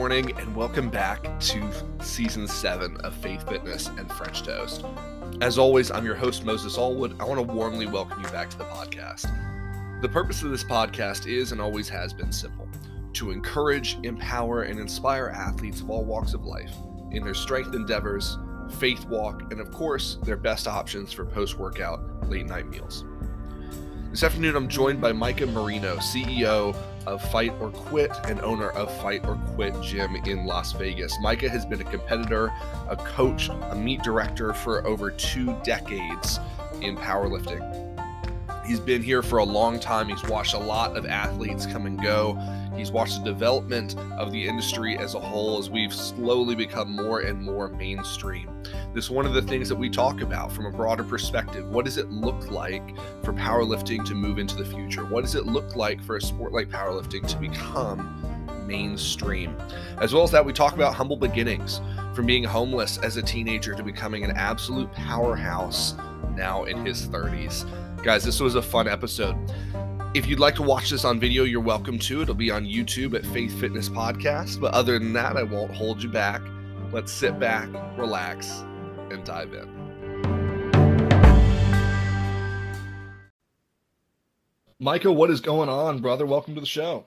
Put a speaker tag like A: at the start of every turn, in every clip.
A: morning, and welcome back to season seven of Faith Fitness and French Toast. As always, I'm your host, Moses Allwood. I want to warmly welcome you back to the podcast. The purpose of this podcast is and always has been simple to encourage, empower, and inspire athletes of all walks of life in their strength endeavors, faith walk, and of course, their best options for post workout late night meals. This afternoon, I'm joined by Micah Marino, CEO of Fight or Quit and owner of Fight or Quit Gym in Las Vegas. Micah has been a competitor, a coach, a meet director for over two decades in powerlifting. He's been here for a long time. He's watched a lot of athletes come and go. He's watched the development of the industry as a whole as we've slowly become more and more mainstream. This is one of the things that we talk about from a broader perspective. What does it look like for powerlifting to move into the future? What does it look like for a sport like powerlifting to become mainstream? As well as that, we talk about humble beginnings from being homeless as a teenager to becoming an absolute powerhouse now in his 30s. Guys, this was a fun episode. If you'd like to watch this on video, you're welcome to. It'll be on YouTube at Faith Fitness Podcast. But other than that, I won't hold you back. Let's sit back, relax, and dive in. Micah, what is going on, brother? Welcome to the show.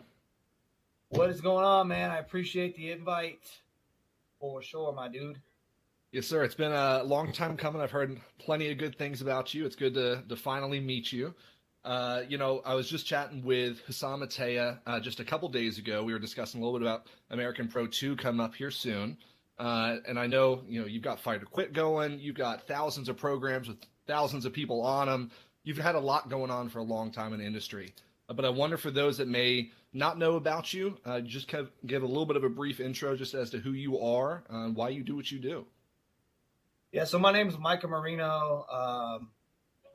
B: What is going on, man? I appreciate the invite for sure, my dude.
A: Yes, sir. It's been a long time coming. I've heard plenty of good things about you. It's good to, to finally meet you. Uh, you know, I was just chatting with Hassan Matea uh, just a couple days ago. We were discussing a little bit about American Pro 2 coming up here soon. Uh, and I know, you know, you've got Fight or Quit going. You've got thousands of programs with thousands of people on them. You've had a lot going on for a long time in the industry. Uh, but I wonder for those that may not know about you, uh, just kind of give a little bit of a brief intro just as to who you are and why you do what you do.
B: Yeah, so my name is Micah Marino. Um,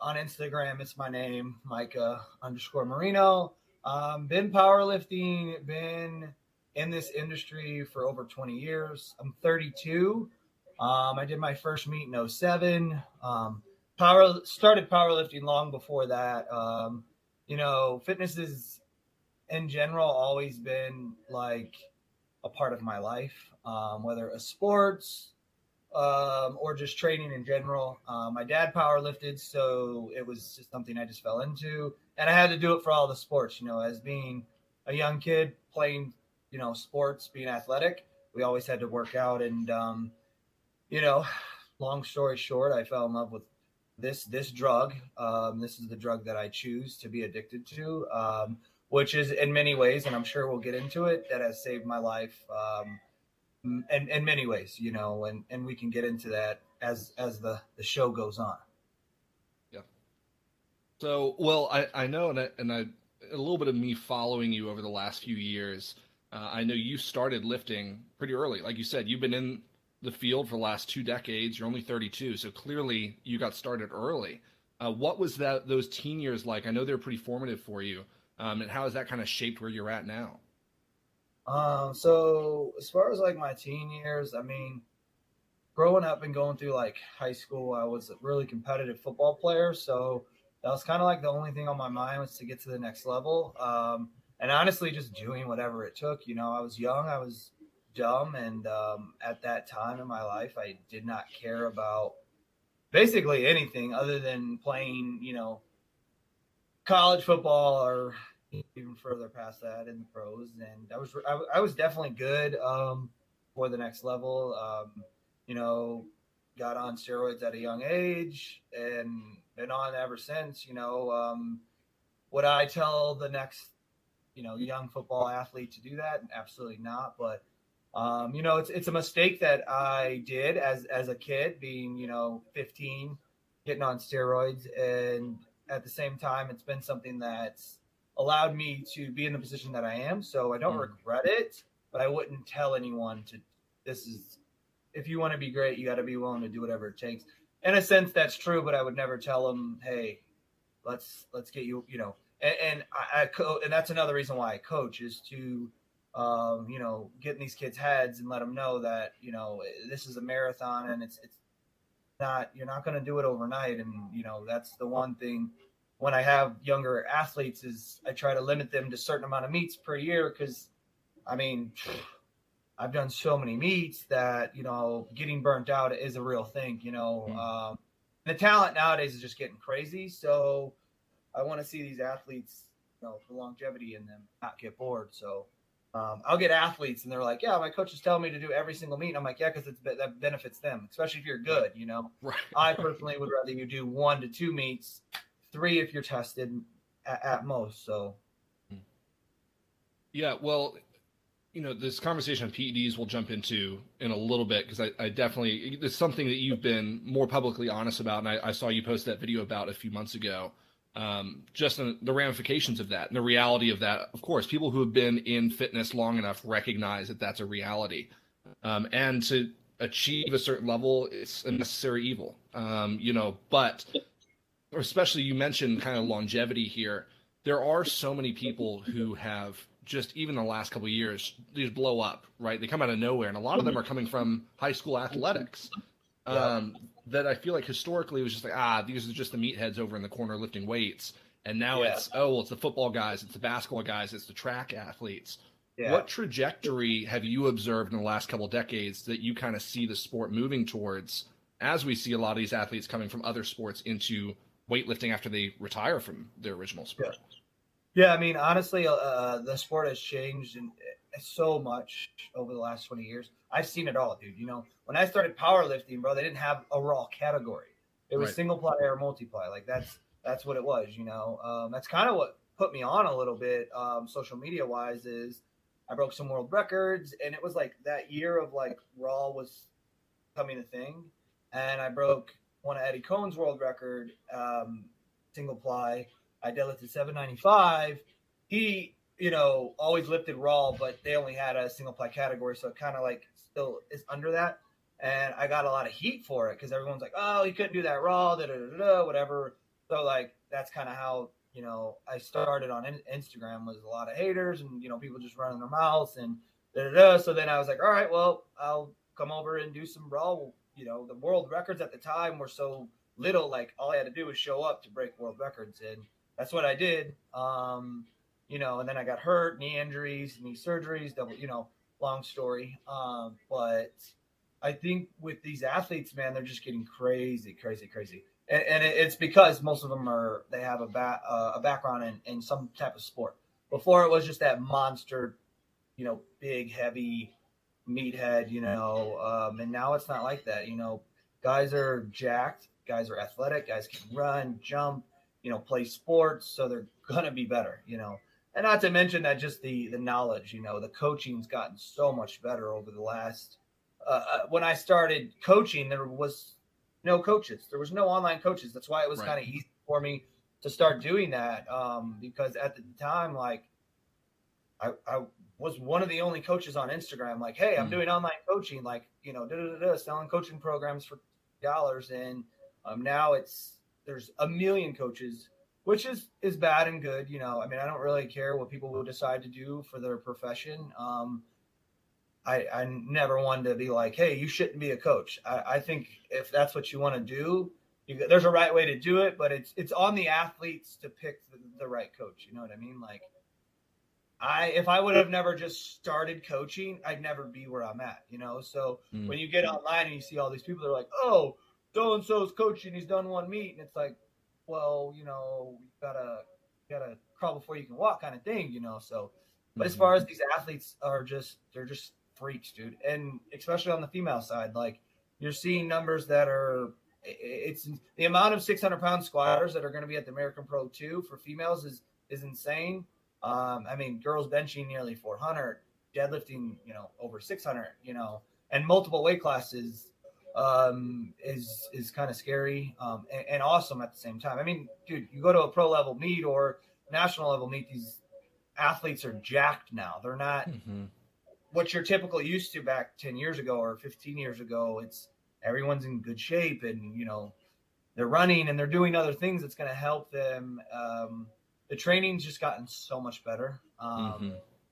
B: on Instagram, it's my name, Micah underscore Marino. Um, been powerlifting, been in this industry for over 20 years. I'm 32. Um, I did my first meet in 07. Um, power started powerlifting long before that. Um, you know, fitness is in general always been like a part of my life, um, whether it's sports, um, or just training in general. Uh, my dad power lifted, so it was just something I just fell into, and I had to do it for all the sports. You know, as being a young kid playing, you know, sports, being athletic, we always had to work out, and um, you know, long story short, I fell in love with this this drug. Um, this is the drug that I choose to be addicted to, um, which is in many ways, and I'm sure we'll get into it, that has saved my life. Um, in, in many ways, you know, and, and we can get into that as as the, the show goes on.
A: Yeah. So, well, I, I know, and I, and I, a little bit of me following you over the last few years. Uh, I know you started lifting pretty early. Like you said, you've been in the field for the last two decades. You're only 32, so clearly you got started early. Uh, what was that those teen years like? I know they're pretty formative for you, um, and how has that kind of shaped where you're at now?
B: Um, so as far as like my teen years, I mean, growing up and going through like high school, I was a really competitive football player. So that was kind of like the only thing on my mind was to get to the next level. Um, and honestly, just doing whatever it took. You know, I was young, I was dumb, and um, at that time in my life, I did not care about basically anything other than playing. You know, college football or even further past that in the pros, and I was I, I was definitely good um, for the next level. Um, you know, got on steroids at a young age and been on ever since. You know, um, would I tell the next you know young football athlete to do that? Absolutely not. But um, you know, it's it's a mistake that I did as as a kid, being you know 15, getting on steroids, and at the same time, it's been something that's allowed me to be in the position that I am. So I don't mm. regret it, but I wouldn't tell anyone to. This is if you want to be great, you got to be willing to do whatever it takes. In a sense, that's true, but I would never tell them, "Hey, let's let's get you," you know. And, and I, I co- and that's another reason why I coach is to, um, you know, get in these kids' heads and let them know that you know this is a marathon and it's it's not you're not going to do it overnight. And you know that's the one thing when I have younger athletes is I try to limit them to a certain amount of meets per year because I mean I've done so many meets that you know getting burnt out is a real thing. You know, mm-hmm. um, the talent nowadays is just getting crazy. So I want to see these athletes, you know, the longevity in them not get bored. So um, I'll get athletes and they're like, yeah, my coach is telling me to do every single meet. And I'm like, yeah, because it's that benefits them, especially if you're good. You know, right. I personally would rather you do one to two meets, three if you're tested at, at most. So.
A: Yeah, well, you know, this conversation of PEDs we'll jump into in a little bit because I, I, definitely it's something that you've been more publicly honest about, and I, I saw you post that video about a few months ago. Um, just the ramifications of that and the reality of that. Of course, people who have been in fitness long enough recognize that that's a reality, um, and to achieve a certain level, it's a necessary evil. Um, you know, but especially you mentioned kind of longevity here. There are so many people who have just even the last couple years, these blow up, right? They come out of nowhere, and a lot of them are coming from high school athletics. Um, that I feel like historically was just like, ah, these are just the meatheads over in the corner lifting weights, and now yeah. it's oh, well, it's the football guys, it's the basketball guys, it's the track athletes. Yeah. What trajectory have you observed in the last couple decades that you kind of see the sport moving towards as we see a lot of these athletes coming from other sports into weightlifting after they retire from their original sport?
B: Yeah. Yeah, I mean, honestly, uh, the sport has changed and uh, so much over the last 20 years. I've seen it all, dude. You know, when I started powerlifting, bro, they didn't have a raw category. It was right. single ply or multiply. Like that's that's what it was. You know, um, that's kind of what put me on a little bit, um, social media wise. Is I broke some world records, and it was like that year of like raw was becoming a thing, and I broke one of Eddie Coan's world record, um, single ply I deadlifted 795. He, you know, always lifted raw, but they only had a single ply category, so it kind of like still is under that. And I got a lot of heat for it because everyone's like, "Oh, he couldn't do that raw, da da da da, whatever." So like that's kind of how you know I started on Instagram was a lot of haters and you know people just running their mouths and da da da. So then I was like, "All right, well, I'll come over and do some raw." You know, the world records at the time were so little, like all I had to do was show up to break world records and that's what I did. Um, you know, and then I got hurt, knee injuries, knee surgeries, double, you know, long story. Um, but I think with these athletes, man, they're just getting crazy, crazy, crazy. And, and it's because most of them are, they have a, uh, a background in, in some type of sport. Before it was just that monster, you know, big, heavy meathead, you know, um, and now it's not like that. You know, guys are jacked, guys are athletic, guys can run, jump, you know, play sports, so they're gonna be better, you know. And not to mention that just the the knowledge, you know, the coaching's gotten so much better over the last. Uh, uh when I started coaching, there was no coaches. There was no online coaches. That's why it was right. kind of easy for me to start doing that um, because at the time, like, I, I was one of the only coaches on Instagram. Like, hey, I'm mm. doing online coaching. Like, you know, da da da, selling coaching programs for dollars, and um, now it's there's a million coaches, which is is bad and good. You know, I mean, I don't really care what people will decide to do for their profession. Um, I, I never wanted to be like, hey, you shouldn't be a coach. I, I think if that's what you want to do, you, there's a right way to do it, but it's it's on the athletes to pick the, the right coach. You know what I mean? Like, I if I would have never just started coaching, I'd never be where I'm at. You know, so mm. when you get online and you see all these people, they're like, oh so and so's coaching. He's done one meet, and it's like, well, you know, you gotta gotta crawl before you can walk, kind of thing, you know. So, but mm-hmm. as far as these athletes are just, they're just freaks, dude, and especially on the female side, like you're seeing numbers that are. It's the amount of 600 pound squatters that are going to be at the American Pro 2 for females is is insane. Um, I mean, girls benching nearly 400, deadlifting, you know, over 600, you know, and multiple weight classes um, is is kind of scary um, and, and, awesome at the same time. I mean, dude, you go to a pro level meet or national level meet, these athletes are jacked now. They're not mm-hmm. what you're typically used to back ten years ago or fifteen years ago. It's everyone's in good shape and you know they're running and they're doing other things that's going to help them. Um, the training's just gotten so much better. Um, mm-hmm.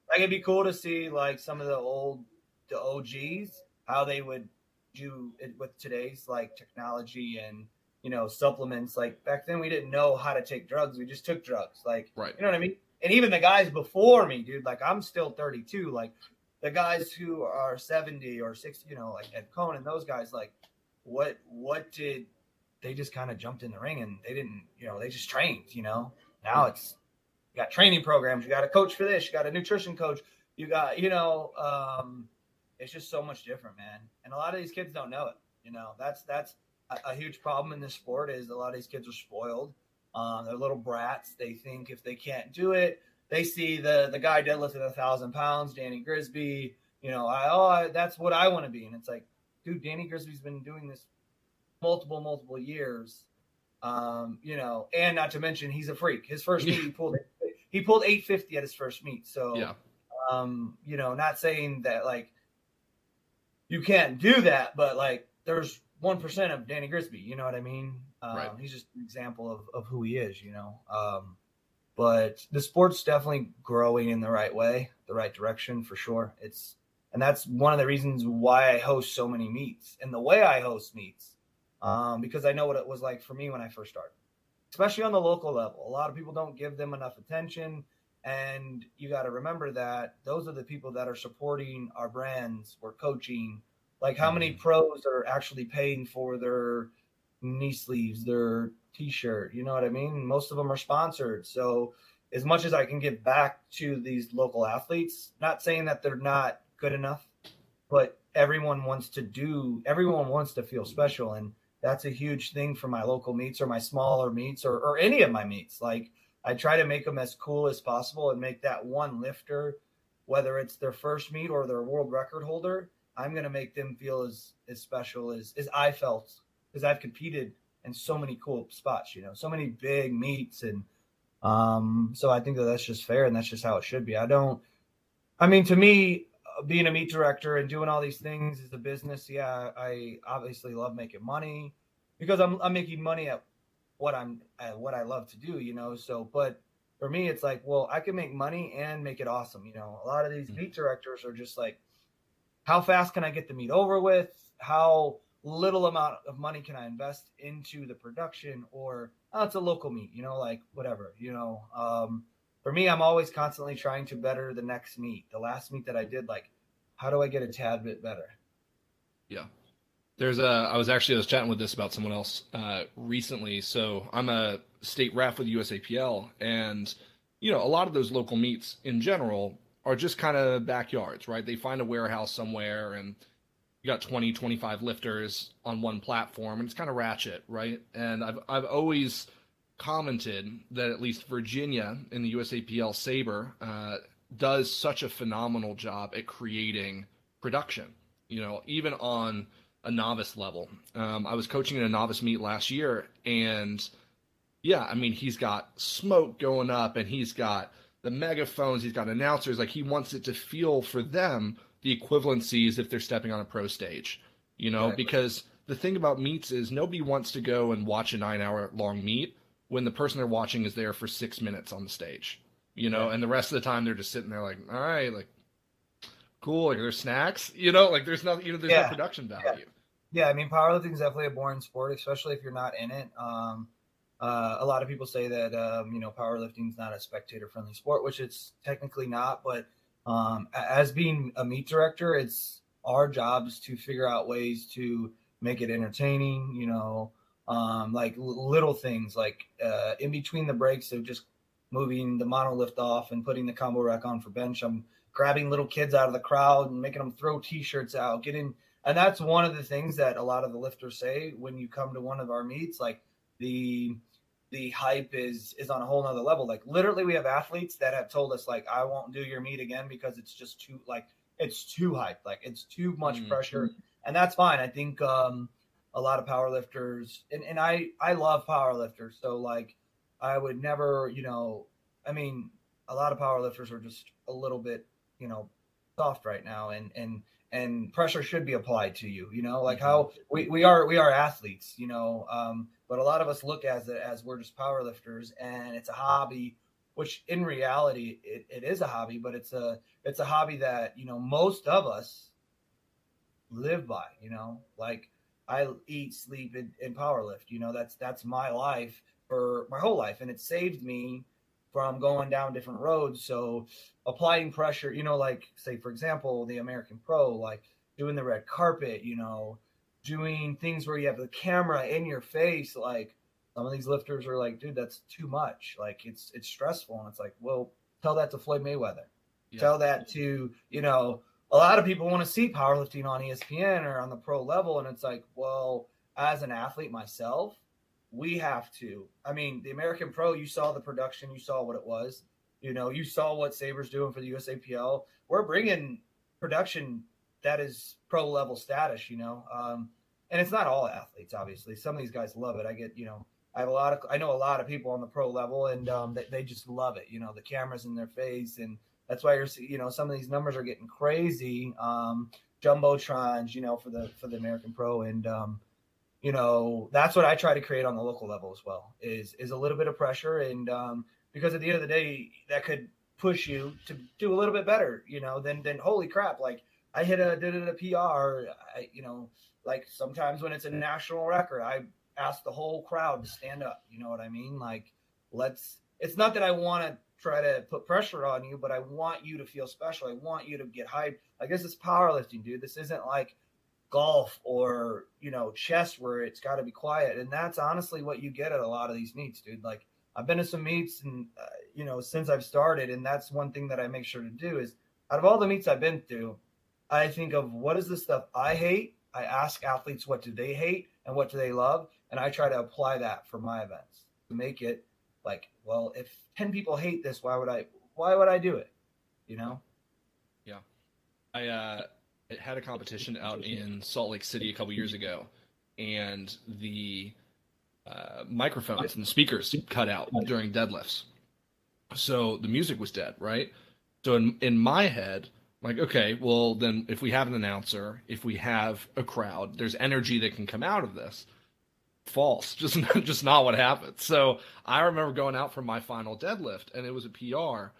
B: Like it'd be cool to see like some of the old the OGs how they would do it with today's like technology and you know supplements. Like back then, we didn't know how to take drugs. We just took drugs. Like,
A: right.
B: You know what I mean? And even the guys before me, dude. Like I'm still 32. Like the guys who are 70 or 60, you know, like Ed Coan and those guys, like what what did they just kind of jumped in the ring and they didn't, you know, they just trained, you know. Now it's you got training programs, you got a coach for this, you got a nutrition coach, you got, you know, um, it's just so much different, man. And a lot of these kids don't know it. You know, that's that's a, a huge problem in this sport is a lot of these kids are spoiled. Um, they're little brats. They think if they can't do it, they see the the guy deadlifting a thousand pounds, Danny Grigsby. You know, I oh I, that's what I want to be, and it's like, dude, Danny Grigsby's been doing this multiple multiple years. Um, you know, and not to mention he's a freak. His first meet he pulled he pulled 850 at his first meet. So
A: yeah.
B: um, you know, not saying that like you can't do that, but like there's one percent of Danny Grigsby. You know what I mean? Um, right. He's just an example of, of who he is. You know, um, but the sport's definitely growing in the right way, the right direction for sure. It's and that's one of the reasons why I host so many meets and the way I host meets, um, because I know what it was like for me when I first started, especially on the local level. A lot of people don't give them enough attention. And you got to remember that those are the people that are supporting our brands. We're coaching. Like, how many mm-hmm. pros are actually paying for their knee sleeves, their t-shirt? You know what I mean? Most of them are sponsored. So, as much as I can give back to these local athletes, not saying that they're not good enough, but everyone wants to do. Everyone wants to feel special, and that's a huge thing for my local meets or my smaller meets or, or any of my meets. Like I try to make them as cool as possible and make that one lifter, whether it's their first meet or their world record holder, I'm going to make them feel as, as special as, as I felt because I've competed in so many cool spots, you know, so many big meets. And um, so I think that that's just fair and that's just how it should be. I don't, I mean, to me, being a meet director and doing all these things is a business. Yeah, I obviously love making money because I'm, I'm making money at what I'm uh, what I love to do, you know. So, but for me, it's like, well, I can make money and make it awesome. You know, a lot of these mm-hmm. meet directors are just like, how fast can I get the meet over with? How little amount of money can I invest into the production? Or oh, it's a local meet, you know, like whatever, you know. Um, for me, I'm always constantly trying to better the next meet. The last meet that I did, like, how do I get a tad bit better?
A: Yeah. There's a. I was actually I was chatting with this about someone else uh, recently. So I'm a state ref with USAPL, and you know a lot of those local meets in general are just kind of backyards, right? They find a warehouse somewhere, and you got 20, 25 lifters on one platform, and it's kind of ratchet, right? And I've I've always commented that at least Virginia in the USAPL Saber uh, does such a phenomenal job at creating production. You know, even on a novice level. Um, I was coaching in a novice meet last year, and yeah, I mean, he's got smoke going up, and he's got the megaphones, he's got announcers. Like he wants it to feel for them the equivalencies if they're stepping on a pro stage, you know, exactly. because the thing about meets is nobody wants to go and watch a nine hour long meet when the person they're watching is there for six minutes on the stage, you know, yeah. and the rest of the time they're just sitting there like, all right, like cool, like there's snacks, you know, like there's nothing, you know, there's yeah. no production value.
B: Yeah. Yeah, I mean, powerlifting is definitely a boring sport, especially if you're not in it. Um, uh, a lot of people say that um, you know powerlifting is not a spectator-friendly sport, which it's technically not. But um, as being a meet director, it's our jobs to figure out ways to make it entertaining. You know, um, like little things like uh, in between the breaks of just moving the monolift off and putting the combo rack on for bench. I'm grabbing little kids out of the crowd and making them throw t-shirts out, getting and that's one of the things that a lot of the lifters say when you come to one of our meets like the the hype is is on a whole nother level like literally we have athletes that have told us like i won't do your meet again because it's just too like it's too hype like it's too much mm-hmm. pressure and that's fine i think um a lot of power lifters and, and i i love power lifters so like i would never you know i mean a lot of power lifters are just a little bit you know soft right now and and and pressure should be applied to you you know like how mm-hmm. we, we are we are athletes you know um, but a lot of us look as it as we're just power lifters and it's a hobby which in reality it, it is a hobby but it's a it's a hobby that you know most of us live by you know like i eat sleep and, and power lift you know that's that's my life for my whole life and it saved me from going down different roads. So applying pressure, you know, like say for example, the American Pro, like doing the red carpet, you know, doing things where you have the camera in your face, like some of these lifters are like, dude, that's too much. Like it's it's stressful. And it's like, well, tell that to Floyd Mayweather. Yeah. Tell that to, you know, a lot of people want to see powerlifting on ESPN or on the pro level. And it's like, well, as an athlete myself, we have to. I mean, the American Pro, you saw the production, you saw what it was. You know, you saw what Saber's doing for the USAPL. We're bringing production that is pro level status, you know. Um, and it's not all athletes, obviously. Some of these guys love it. I get, you know, I have a lot of, I know a lot of people on the pro level, and um, they, they just love it. You know, the cameras in their face, and that's why you're, you know, some of these numbers are getting crazy. Um, jumbotrons, you know, for the for the American Pro, and um, you know, that's what I try to create on the local level as well. Is is a little bit of pressure, and um, because at the end of the day, that could push you to do a little bit better. You know, than than holy crap, like I hit a did it a PR. I, you know, like sometimes when it's a national record, I ask the whole crowd to stand up. You know what I mean? Like, let's. It's not that I want to try to put pressure on you, but I want you to feel special. I want you to get hyped. Like this is powerlifting, dude. This isn't like golf or you know chess where it's got to be quiet and that's honestly what you get at a lot of these meets dude like i've been to some meets and uh, you know since i've started and that's one thing that i make sure to do is out of all the meets i've been to i think of what is the stuff i hate i ask athletes what do they hate and what do they love and i try to apply that for my events to make it like well if 10 people hate this why would i why would i do it you know
A: yeah i uh had a competition out in Salt Lake City a couple years ago, and the uh, microphones and the speakers cut out during deadlifts. So the music was dead, right? So in in my head, like, okay, well then if we have an announcer, if we have a crowd, there's energy that can come out of this. False, just just not what happened. So I remember going out for my final deadlift, and it was a PR,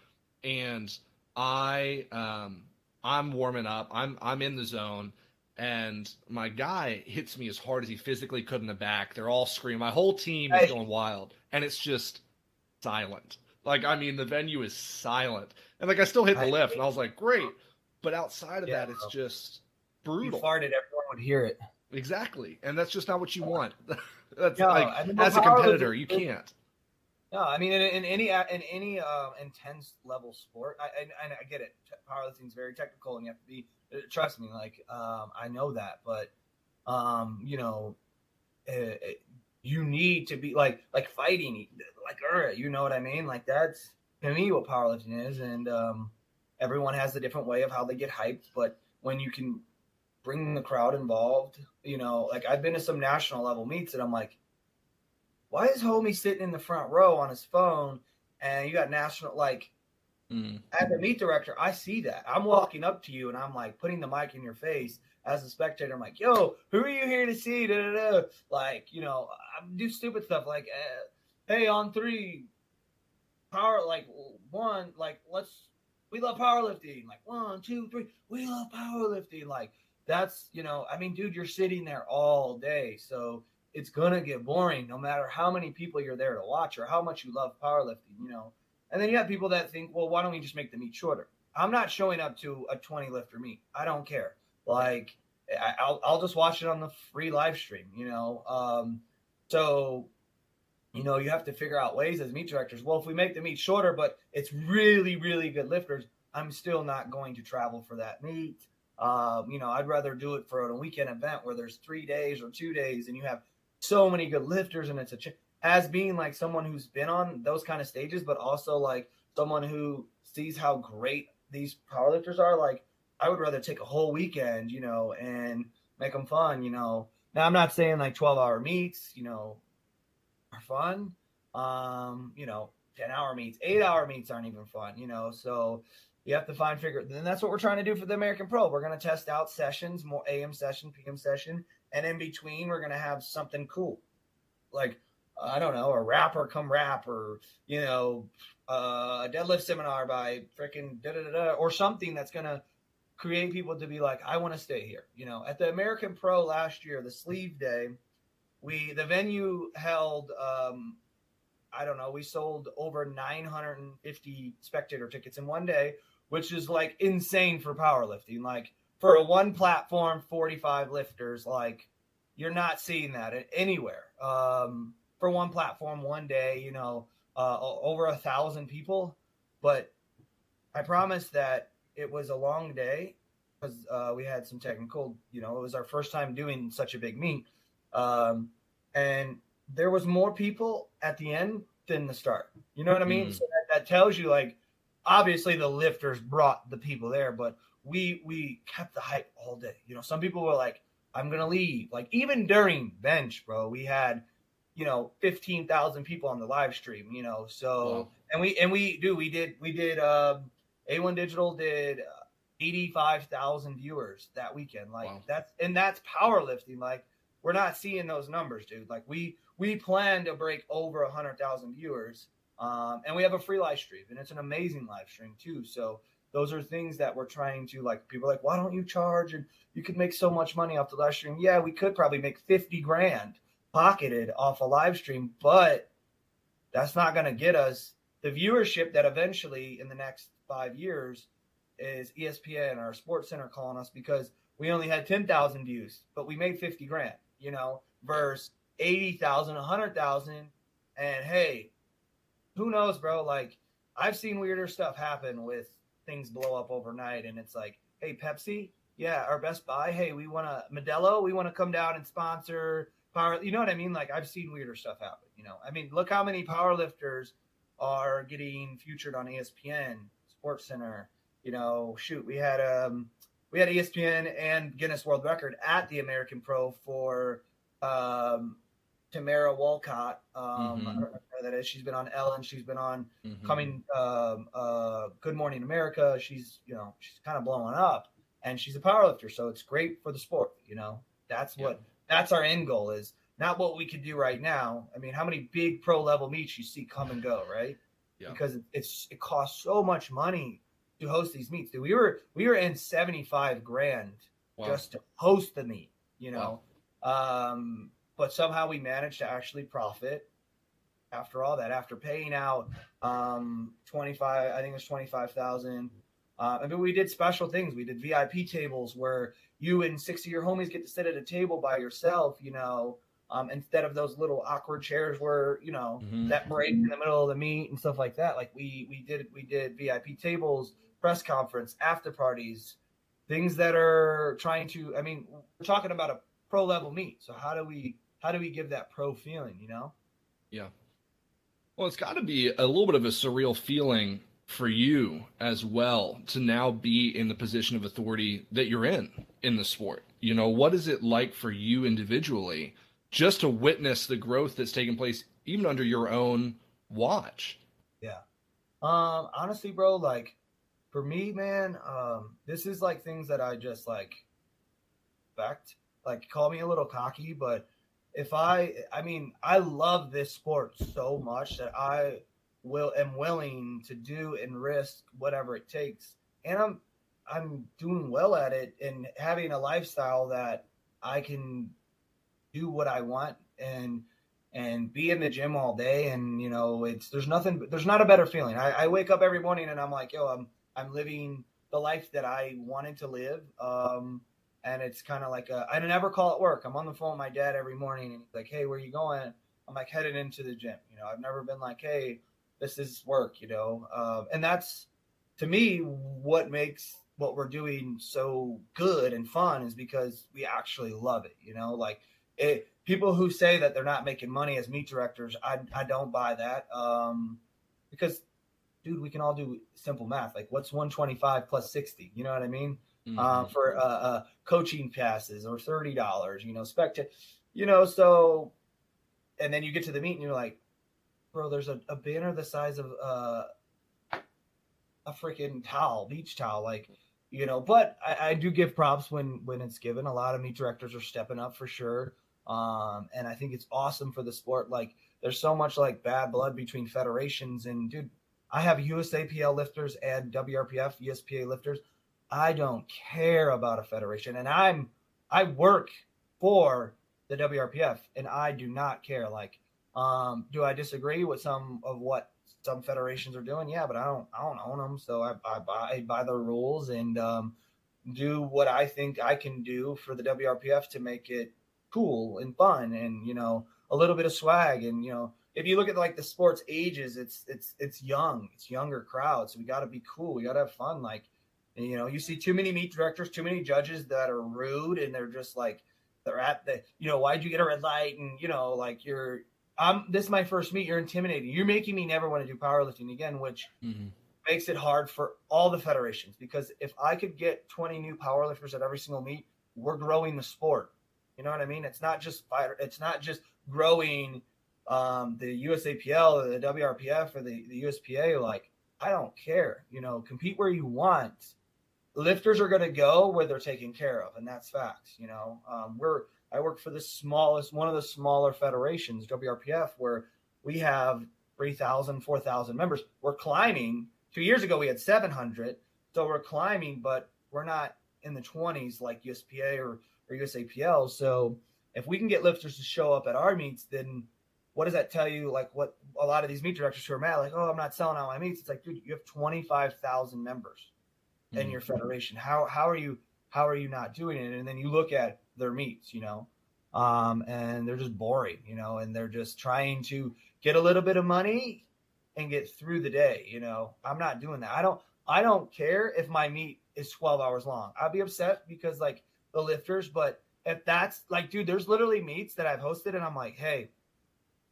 A: and I um, I'm warming up. I'm I'm in the zone, and my guy hits me as hard as he physically could in the back. They're all screaming. My whole team is going wild, and it's just silent. Like I mean, the venue is silent, and like I still hit the lift, and I was like, great. But outside of yeah, that, it's just brutal.
B: You farted, everyone would hear it.
A: Exactly, and that's just not what you want. that's no, like as a competitor, you can't.
B: No, I mean in, in any in any uh, intense level sport, I, I, I get it. Powerlifting is very technical, and you have to be. Uh, trust me, like um, I know that, but um, you know, it, it, you need to be like like fighting, like uh, you know what I mean. Like that's to me what powerlifting is, and um, everyone has a different way of how they get hyped. But when you can bring the crowd involved, you know, like I've been to some national level meets, and I'm like why is homie sitting in the front row on his phone and you got national like mm. as a meet director i see that. I'm walking up to you and i'm like putting the mic in your face as a spectator. I'm like yo who are you here to see? Da, da, da. like you know i do stupid stuff like uh, hey on three power like one like let's we love powerlifting. Like one two three we love powerlifting. Like that's you know i mean dude you're sitting there all day so it's gonna get boring no matter how many people you're there to watch or how much you love powerlifting, you know. And then you have people that think, well, why don't we just make the meet shorter? I'm not showing up to a 20 lifter meet. I don't care. Like I'll I'll just watch it on the free live stream, you know. Um, so you know, you have to figure out ways as meet directors. Well, if we make the meet shorter, but it's really, really good lifters, I'm still not going to travel for that meet. Um, you know, I'd rather do it for a weekend event where there's three days or two days and you have so many good lifters, and it's a ch- as being like someone who's been on those kind of stages, but also like someone who sees how great these powerlifters are. Like, I would rather take a whole weekend, you know, and make them fun, you know. Now, I'm not saying like 12 hour meets, you know, are fun. Um, you know, 10 hour meets, eight hour meets aren't even fun, you know. So you have to find figure. Then that's what we're trying to do for the American Pro. We're going to test out sessions, more AM session, PM session, and in between we're gonna have something cool, like I don't know, a rapper come rap, or you know, uh, a deadlift seminar by freaking da da da or something that's gonna create people to be like, I want to stay here. You know, at the American Pro last year, the sleeve day, we the venue held um, I don't know, we sold over 950 spectator tickets in one day, which is like insane for powerlifting. Like for a one platform, 45 lifters, like you're not seeing that anywhere. Um, for one platform, one day, you know, uh, over a thousand people. But I promise that it was a long day because uh, we had some technical, you know, it was our first time doing such a big meet. Um, and there was more people at the end than the start. You know what I mean? Mm. So that, that tells you like obviously the lifters brought the people there, but we we kept the hype all day. You know, some people were like, I'm gonna leave. Like even during bench, bro, we had, you know, fifteen thousand people on the live stream, you know. So wow. and we and we do we did we did um A1 Digital did uh, 85,000 viewers that weekend. Like wow. that's and that's powerlifting. Like we're not seeing those numbers, dude. Like we we plan to break over a hundred thousand viewers, um, and we have a free live stream, and it's an amazing live stream too. So those are things that we're trying to like. People like, why don't you charge? And you could make so much money off the live stream. Yeah, we could probably make fifty grand pocketed off a live stream, but that's not going to get us the viewership that eventually in the next five years is ESPN or Sports Center calling us because we only had 10,000 views, but we made 50 grand you know, versus 80,000, 100,000. And hey, who knows, bro? Like, I've seen weirder stuff happen with things blow up overnight. And it's like, hey, Pepsi, yeah, our Best Buy, hey, we want to, Modelo, we want to come down and sponsor power. You know what I mean? Like, I've seen weirder stuff happen, you know? I mean, look how many power lifters are getting featured on ESPN, Sports Center. You know, shoot, we had um we had ESPN and Guinness World Record at the American Pro for um, Tamara Walcott. Um, mm-hmm. that is. She's been on Ellen. She's been on mm-hmm. coming um, uh, Good Morning America. She's you know she's kind of blowing up, and she's a powerlifter. So it's great for the sport. You know that's what yeah. that's our end goal is not what we can do right now. I mean, how many big pro level meets you see come and go, right? Yeah. Because it's it costs so much money to host these meets. Dude, we were we were in seventy five grand wow. just to host the meet. You know, wow. um, but somehow we managed to actually profit after all that. After paying out um, twenty five, I think it was twenty five thousand. Uh, I mean, we did special things. We did VIP tables where you and six of your homies get to sit at a table by yourself. You know, um, instead of those little awkward chairs where you know mm-hmm. that break in the middle of the meet and stuff like that. Like we we did we did VIP tables press conference, after parties, things that are trying to. I mean, we're talking about a pro level meet. So how do we how do we give that pro feeling? You know?
A: Yeah. Well, it's got to be a little bit of a surreal feeling for you as well to now be in the position of authority that you're in in the sport. You know, what is it like for you individually just to witness the growth that's taken place even under your own watch?
B: Yeah. Um honestly, bro, like for me, man, um, this is like things that I just like expect. Like, call me a little cocky, but if I, I mean, I love this sport so much that I will am willing to do and risk whatever it takes, and I'm I'm doing well at it and having a lifestyle that I can do what I want and and be in the gym all day. And you know it's there's nothing there's not a better feeling. I, I, wake up every morning and i'm like yo i'm I'm living the life that I wanted to live. Um, and it's kind of like a, I never call it work. I'm on the phone with my dad every morning and he's like, Hey, where you going? I'm like headed into the gym. You know, I've never been like, Hey, this is work, you know? Um, and that's to me, what makes what we're doing so good and fun is because we actually love it, you know, like it, people who say that they're not making money as meet directors, I, I don't buy that. Um, because dude, we can all do simple math. Like, what's 125 plus 60? You know what I mean? Mm-hmm. Uh, for uh, uh, coaching passes or thirty dollars. You know, spect, you know. So, and then you get to the meet and you're like, bro, there's a, a banner the size of uh, a freaking towel, beach towel, like. You know, but I, I do give props when when it's given. A lot of meet directors are stepping up for sure. Um, and I think it's awesome for the sport. Like, there's so much like bad blood between federations, and dude, I have USAPL lifters and WRPF USPA lifters. I don't care about a federation, and I'm I work for the WRPF, and I do not care. Like Um, do I disagree with some of what some federations are doing? Yeah, but I don't I don't own them, so I, I buy by the rules and um, do what I think I can do for the WRPF to make it cool and fun and you know a little bit of swag and you know if you look at like the sports ages it's it's it's young it's younger crowds so we got to be cool we got to have fun like you know you see too many meet directors too many judges that are rude and they're just like they're at the you know why'd you get a red light? And you know like you're i'm this is my first meet you're intimidating. You're making me never want to do powerlifting again which mm-hmm. makes it hard for all the federations because if i could get 20 new powerlifters at every single meet we're growing the sport. You know what i mean? It's not just fighter it's not just growing um, the usapl or the wrpf or the, the uspa like i don't care. You know compete where you want lifters are going to go where they're taken care of, and that's facts. You know, um, we're I work for the smallest, one of the smaller federations, WRPF, where we have 3,000, 4,000 members. We're climbing. Two years ago, we had 700. So we're climbing, but we're not in the 20s like USPA or, or USAPL. So if we can get lifters to show up at our meets, then what does that tell you? Like what a lot of these meet directors who are mad, like, oh, I'm not selling out my meets. It's like, dude, you have 25,000 members in mm-hmm. your federation. How how are you how are you not doing it? And then you look at their meets, you know, um, and they're just boring, you know, and they're just trying to get a little bit of money and get through the day. You know, I'm not doing that. I don't I don't care if my meet is 12 hours long. I'll be upset because like the lifters, but if that's like, dude, there's literally meets that I've hosted and I'm like, hey,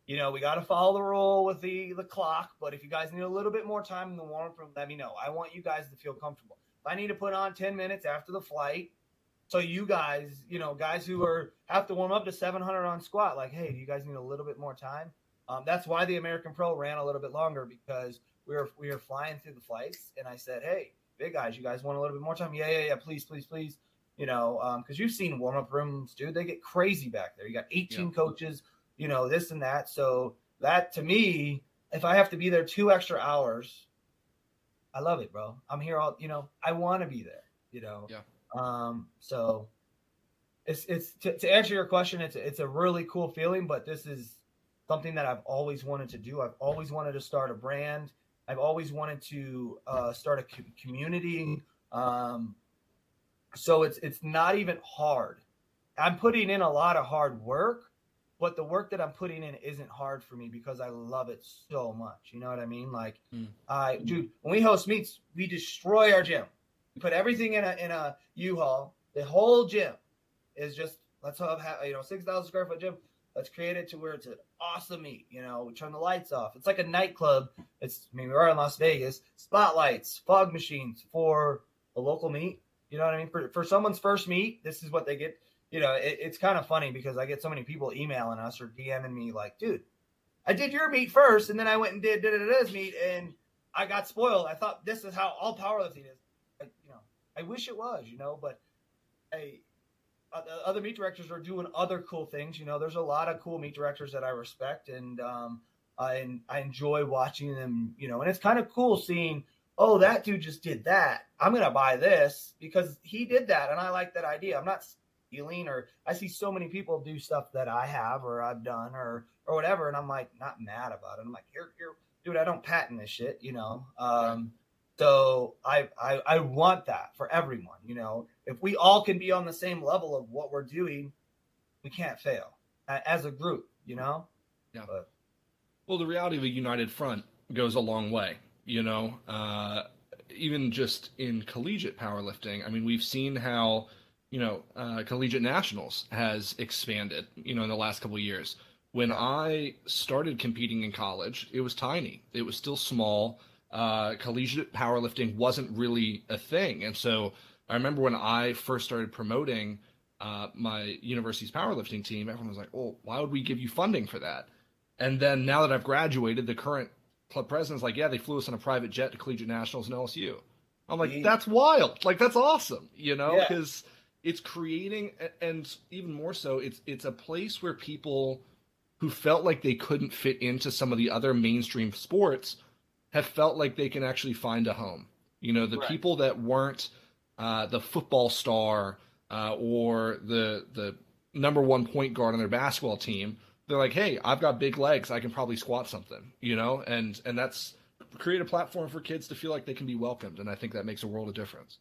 B: you know, we got to follow the rule with the the clock. But if you guys need a little bit more time in the warm up, let me know. I want you guys to feel comfortable. I need to put on 10 minutes after the flight, so you guys, you know, guys who are have to warm up to 700 on squat, like, hey, do you guys need a little bit more time? Um, that's why the American Pro ran a little bit longer because we were we were flying through the flights, and I said, hey, big guys, you guys want a little bit more time? Yeah, yeah, yeah, please, please, please. You know, because um, you've seen warm up rooms, dude. They get crazy back there. You got 18 yeah. coaches, you know, this and that. So that to me, if I have to be there two extra hours I love it, bro. I'm here all, you know, I want to be there, you know?
A: Yeah.
B: Um, so it's, it's to, to answer your question, it's, it's a really cool feeling, but this is something that I've always wanted to do. I've always wanted to start a brand. I've always wanted to uh, start a community. Um, so it's, it's not even hard. I'm putting in a lot of hard work, but the work that I'm putting in isn't hard for me because I love it so much. You know what I mean? Like, mm. I dude, when we host meets, we destroy our gym. We put everything in a in a U-Haul. The whole gym is just let's have you know six thousand square foot gym. Let's create it to where it's an awesome meet. You know, we turn the lights off. It's like a nightclub. It's I mean we are in Las Vegas. Spotlights, fog machines for a local meet. You know what I mean? For for someone's first meet, this is what they get you know, it, it's kind of funny because I get so many people emailing us or DMing me like, dude, I did your meet first, and then I went and did this meet, and I got spoiled. I thought this is how all powerlifting is. Like, you know, I wish it was, you know, but hey, other meet directors are doing other cool things. You know, there's a lot of cool meet directors that I respect, and um, I I enjoy watching them. You know, and it's kind of cool seeing. Oh, that dude just did that. I'm gonna buy this because he did that, and I like that idea. I'm not or I see so many people do stuff that I have or I've done or or whatever and I'm like not mad about it. I'm like here here dude I don't patent this shit, you know. Um so I, I I want that for everyone, you know. If we all can be on the same level of what we're doing, we can't fail as a group, you know.
A: Yeah. But, well, the reality of a united front goes a long way, you know. Uh, even just in collegiate powerlifting, I mean, we've seen how you know, uh, collegiate nationals has expanded, you know, in the last couple of years. When I started competing in college, it was tiny. It was still small. Uh, collegiate powerlifting wasn't really a thing, and so I remember when I first started promoting uh, my university's powerlifting team, everyone was like, "Oh, why would we give you funding for that?" And then now that I've graduated, the current club president's like, "Yeah, they flew us on a private jet to collegiate nationals in LSU." I'm like, "That's wild! Like that's awesome!" You know, because yeah it's creating and even more so it's it's a place where people who felt like they couldn't fit into some of the other mainstream sports have felt like they can actually find a home you know the right. people that weren't uh, the football star uh, or the the number one point guard on their basketball team they're like, hey, I've got big legs, I can probably squat something, you know, and and that's create a platform for kids to feel like they can be welcomed, and I think that makes a world of difference.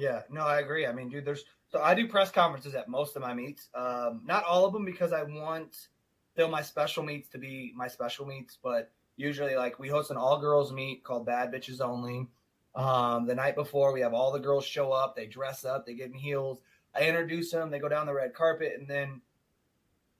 B: Yeah, no, I agree. I mean, dude, there's so I do press conferences at most of my meets. Um, not all of them because I want still my special meets to be my special meets, but usually like we host an all girls meet called Bad Bitches Only. Um, the night before, we have all the girls show up. They dress up. They get in heels. I introduce them. They go down the red carpet, and then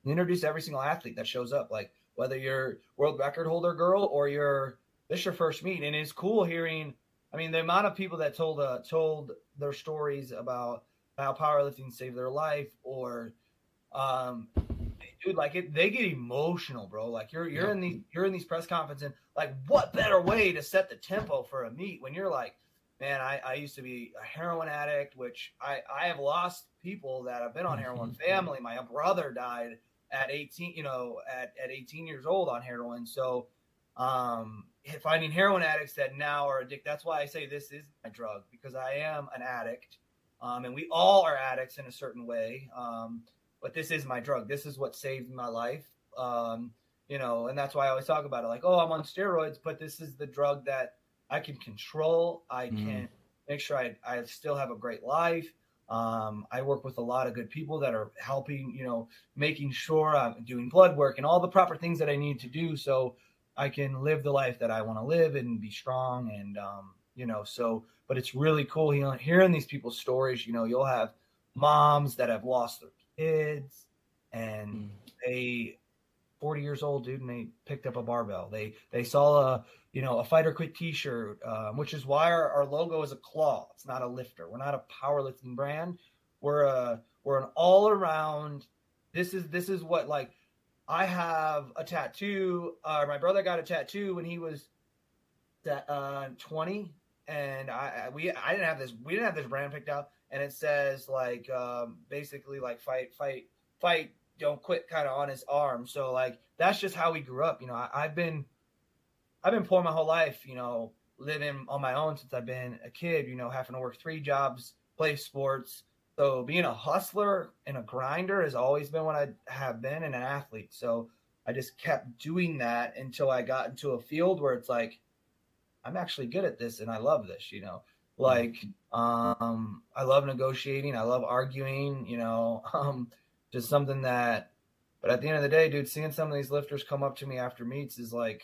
B: introduce every single athlete that shows up. Like whether you're world record holder girl or you're this your first meet, and it's cool hearing. I mean, the amount of people that told uh, told their stories about how powerlifting saved their life, or um, dude, like it, they get emotional, bro. Like you're you're yeah. in these you're in these press conferences, and like what better way to set the tempo for a meet when you're like, man, I, I used to be a heroin addict, which I I have lost people that have been on heroin. Family, my brother died at 18, you know, at at 18 years old on heroin. So, um, finding heroin addicts that now are addicted. That's why I say this is my drug because I am an addict. Um, and we all are addicts in a certain way. Um, but this is my drug. This is what saved my life. Um, you know, and that's why I always talk about it. Like, oh, I'm on steroids, but this is the drug that I can control. I mm. can make sure I, I still have a great life. Um, I work with a lot of good people that are helping, you know, making sure I'm doing blood work and all the proper things that I need to do so I can live the life that I want to live and be strong. And, um, you know, so, but it's really cool hearing these people's stories. You know, you'll have moms that have lost their kids and mm. they 40 years old dude and they picked up a barbell they they saw a you know a Fight or Quit t-shirt um, which is why our, our logo is a claw it's not a lifter we're not a powerlifting brand we're a we're an all around this is this is what like i have a tattoo uh, my brother got a tattoo when he was uh, 20 and I we I didn't have this we didn't have this brand picked out and it says like um, basically like fight, fight, fight, don't quit, kind of on his arm. So like that's just how we grew up. You know, I, I've been, I've been poor my whole life. You know, living on my own since I've been a kid. You know, having to work three jobs, play sports. So being a hustler and a grinder has always been what I have been, and an athlete. So I just kept doing that until I got into a field where it's like, I'm actually good at this and I love this. You know, like, um, I love negotiating. I love arguing. You know, um, just something that. But at the end of the day, dude, seeing some of these lifters come up to me after meets is like,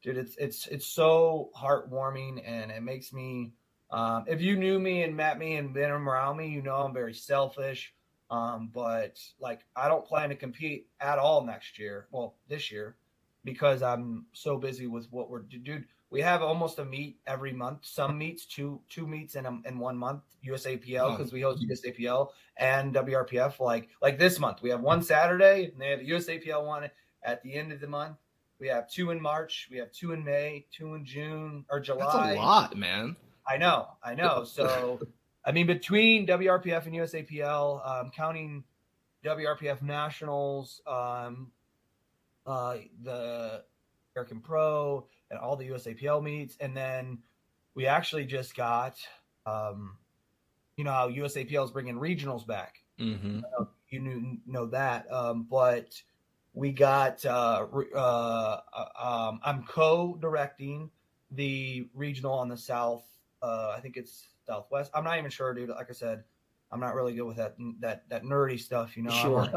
B: dude, it's it's it's so heartwarming, and it makes me. Um, if you knew me and met me and been around me, you know I'm very selfish. Um, but like I don't plan to compete at all next year. Well, this year, because I'm so busy with what we're dude we have almost a meet every month. Some meets, two two meets in a, in one month. USAPL because we host USAPL and WRPF. Like like this month, we have one Saturday, and they have the USAPL one at the end of the month. We have two in March. We have two in May, two in June or July.
A: That's a lot, man.
B: I know, I know. So, I mean, between WRPF and USAPL, um, counting WRPF nationals, um, uh, the American Pro, and all the USAPL meets. And then we actually just got, um, you know, how USAPL is bringing regionals back. Mm-hmm. you knew, know that. Um, but we got, uh, uh, um, I'm co directing the regional on the South. Uh, I think it's Southwest. I'm not even sure, dude. Like I said, I'm not really good with that that that nerdy stuff, you know.
A: Sure.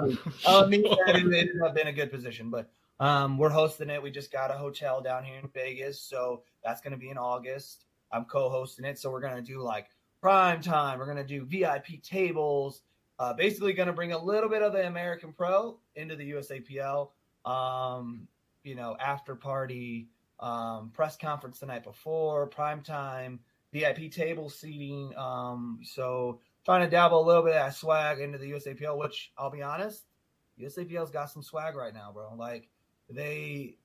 B: I mean, it ended up in a good position, but um, we're hosting it. We just got a hotel down here in Vegas, so that's going to be in August. I'm co-hosting it, so we're going to do like prime time. We're going to do VIP tables. Uh, basically, going to bring a little bit of the American Pro into the USAPL. Um, you know, after party, um, press conference the night before, prime time, VIP table seating. Um, so trying to dabble a little bit of that swag into the USAPL, which I'll be honest, USAPL's got some swag right now, bro. Like they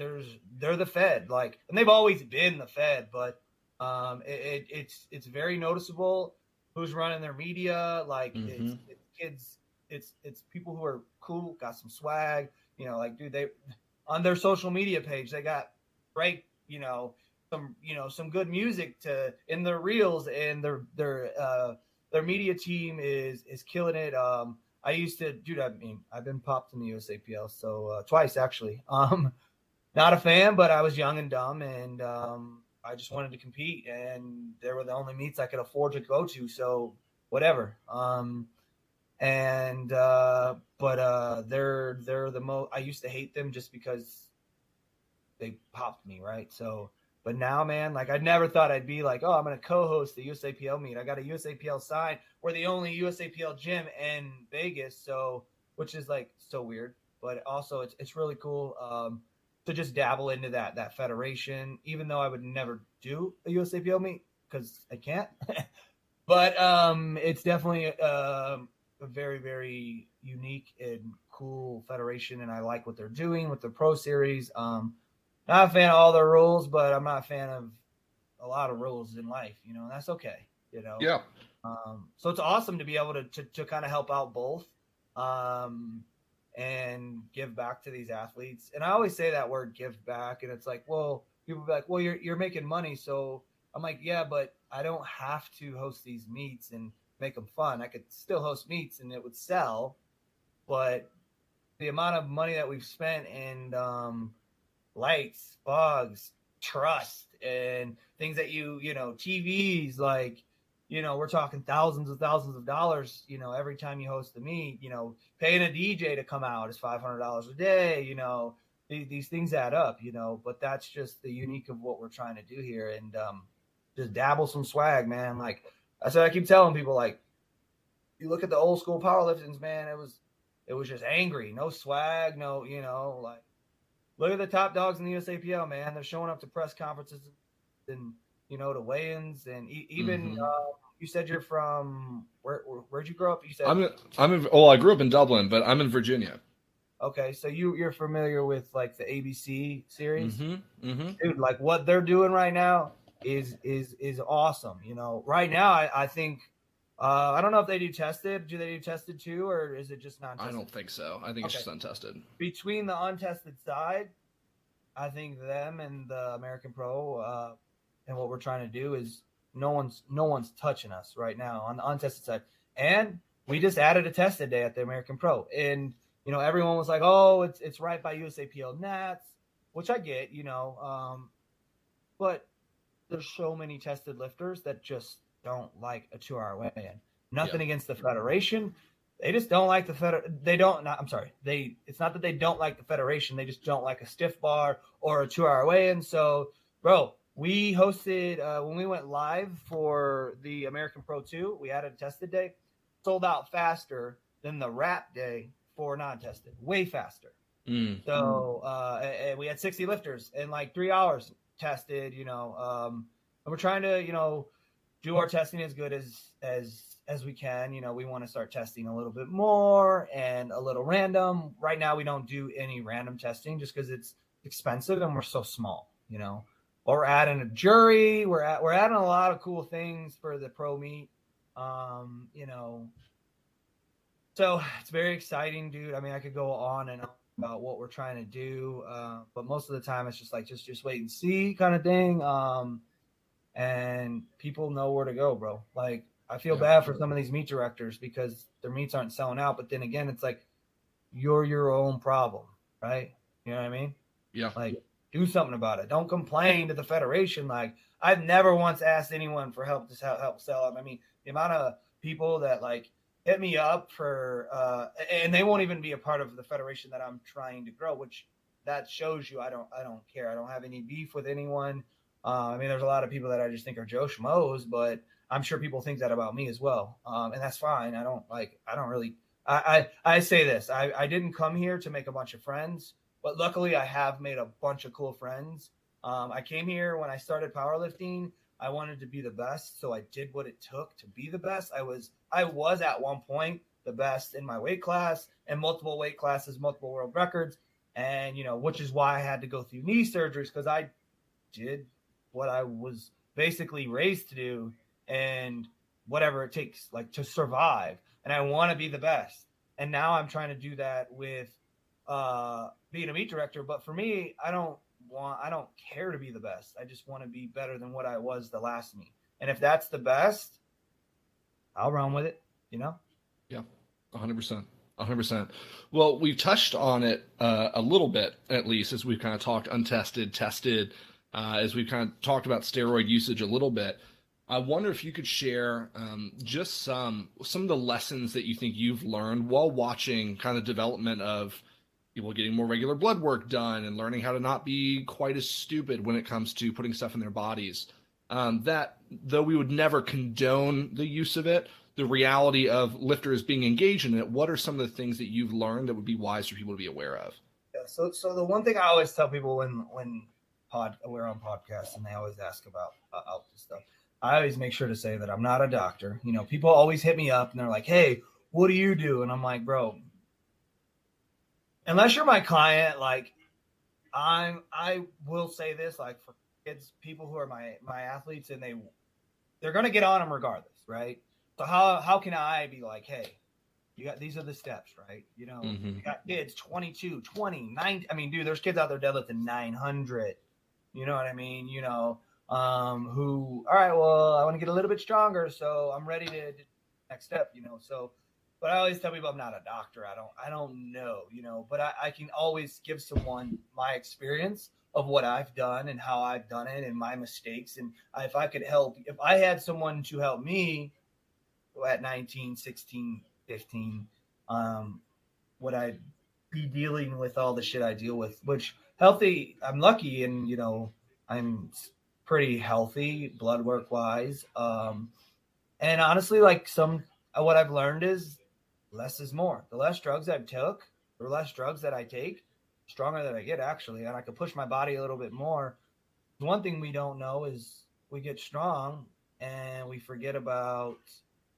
B: there's they're the Fed, like, and they've always been the Fed, but um, it, it, it's it's very noticeable who's running their media. Like, mm-hmm. it's, it's kids, it's it's people who are cool, got some swag. You know, like, dude, they on their social media page they got great, you know, some you know some good music to in their reels, and their their uh, their media team is is killing it. Um, I used to, dude. I mean, I've been popped in the USAPL so uh, twice actually. Um, not a fan, but I was young and dumb, and um, I just wanted to compete, and they were the only meets I could afford to go to. So whatever. Um, and uh, but uh, they're they're the most. I used to hate them just because they popped me, right? So, but now, man, like I never thought I'd be like, oh, I'm gonna co-host the USAPL meet. I got a USAPL sign. We're the only USAPL gym in Vegas, so which is like so weird, but also it's it's really cool um, to just dabble into that that federation. Even though I would never do a USAPL meet because I can't, but um, it's definitely uh, a very very unique and cool federation, and I like what they're doing with the Pro Series. Um, not a fan of all the rules, but I'm not a fan of a lot of rules in life, you know, and that's okay, you know.
A: Yeah.
B: Um, so it's awesome to be able to to, to kind of help out both, um, and give back to these athletes. And I always say that word "give back," and it's like, well, people be like, well, you're you're making money, so I'm like, yeah, but I don't have to host these meets and make them fun. I could still host meets and it would sell, but the amount of money that we've spent and um, lights, bugs, trust, and things that you, you know, TVs, like, you know, we're talking thousands and thousands of dollars, you know, every time you host a meet, you know, paying a DJ to come out is $500 a day, you know, these, these things add up, you know, but that's just the unique of what we're trying to do here. And um, just dabble some swag, man. Like, that's what I keep telling people. Like, you look at the old school powerliftings, man, it was, it was just angry, no swag, no, you know, like, look at the top dogs in the USAPL, man. They're showing up to press conferences and you know to weigh-ins and e- even
A: Mhm.
B: uh, you said you're from where, where? Where'd you grow up? You said
A: I'm in, I'm in, well, I grew up in Dublin, but I'm in Virginia.
B: okay. So you you're familiar with like the ABC series,
A: Mm-hmm. Mm-hmm.
B: dude? Like what they're doing right now is is is awesome. You know, right now I, I think. Uh, I don't know if they do tested. Do they do tested too, or is it just non-tested?
A: I don't think so. I think it's just untested.
B: between the untested side, I think them and the American Pro uh, and what we're trying to do is no one's no one's touching us right now on the untested side. And we just added a tested day at the American Pro, and you know everyone was like, "Oh, it's it's right by USAPL Nats," which I get, you know, um, but there's so many tested lifters that just don't like a two-hour weigh-in. Nothing against the federation they just don't like the feder. They don't. Not, I'm sorry. They. It's not that they don't like the federation. They just don't like a stiff bar or a two-hour weigh-in. So, bro, we hosted uh, when we went live for the American Pro Two. We had a tested day, sold out faster than the wrap day for non-tested. Way faster.
A: Mm.
B: So uh, we had 60 lifters in like three hours tested, you know. Um, and we're trying to, you know, do our testing as good as as as we can. You know, we want to start testing a little bit more and a little random. Right now, we don't do any random testing just because it's expensive and we're so small. You know, but we're adding a jury. We're at we're adding a lot of cool things for the pro meet. Um, you know, so it's very exciting, dude. I mean, I could go on and on about what we're trying to do, uh, but most of the time it's just like just just wait and see kind of thing. Um, and people know where to go, bro. Like I feel
A: Yeah.
B: bad for some of these meet directors because their meets aren't selling out. But then again, it's like you're your own problem, right? You know what I mean?
A: Yeah.
B: Like do something about it. Don't complain to the federation. Like I've never once asked anyone for help to help, help sell them. I mean, the amount of people that like hit me up for uh and they won't even be a part of the federation that I'm trying to grow, which that shows you I don't I don't care. I don't have any beef with anyone. Uh, I mean, there's a lot of people that I just think are Joe Schmoes, but I'm sure people think that about me as well, um, and that's fine. I don't like. I don't really. I I, I say this. I, I didn't come here to make a bunch of friends, but luckily I have made a bunch of cool friends. Um, I came here when I started powerlifting. I wanted to be the best, so I did what it took to be the best. I was I was at one point the best in my weight class and multiple weight classes, multiple world records, and you know, which is why I had to go through knee surgeries because I did what I was basically raised to do and whatever it takes like to survive and I want to be the best. And now I'm trying to do that with uh being a meet director, but for me, I don't want I don't care to be the best. I just want to be better than what I was the last meet. And if that's the best, I'll run with it, you know? Yeah.
A: 100%. 100%. Well, we've touched on it uh, a little bit, at least, as we've kind of talked untested, tested, uh, as we've kind of talked about steroid usage a little bit. I wonder if you could share um, just some some of the lessons that you think you've learned while watching kind of development of people getting more regular blood work done and learning how to not be quite as stupid when it comes to putting stuff in their bodies. Um, that though we would never condone the use of it, the reality of lifters being engaged in it. What are some of the things that you've learned that would be wise for people to be aware of?
B: Yeah. So, so the one thing I always tell people when when pod we're on podcasts and they always ask about uh, stuff I always make sure to say that I'm not a doctor. You know, people always hit me up and they're like, "Hey, what do you do?" And I'm like, "Bro, unless you're my client, like I'm I will say this like for kids, people who are my my athletes and they they're going to get on them regardless, right? So how how can I be like, "Hey, you got these are the steps, right? You know, mm-hmm. you got kids 22, 20, 90. I mean, dude, there's kids out there deadlifting 900. You know what I mean? You know, um, who, all right, well, I want to get a little bit stronger, so I'm ready to, to next step, you know. So, but I always tell people I'm not a doctor. I don't, I don't know, you know, but I, I can always give someone my experience of what I've done and how I've done it and my mistakes. And if I could help, if I had someone to help me at 19, 16, 15, um, would I be dealing with all the shit I deal with, which healthy, I'm lucky and, you know, I'm pretty healthy blood work wise. Um, and honestly, like some what I've learned is less is more. The less drugs I've took, the less drugs that I take, stronger that I get actually, and I can push my body a little bit more. One thing we don't know is we get strong and we forget about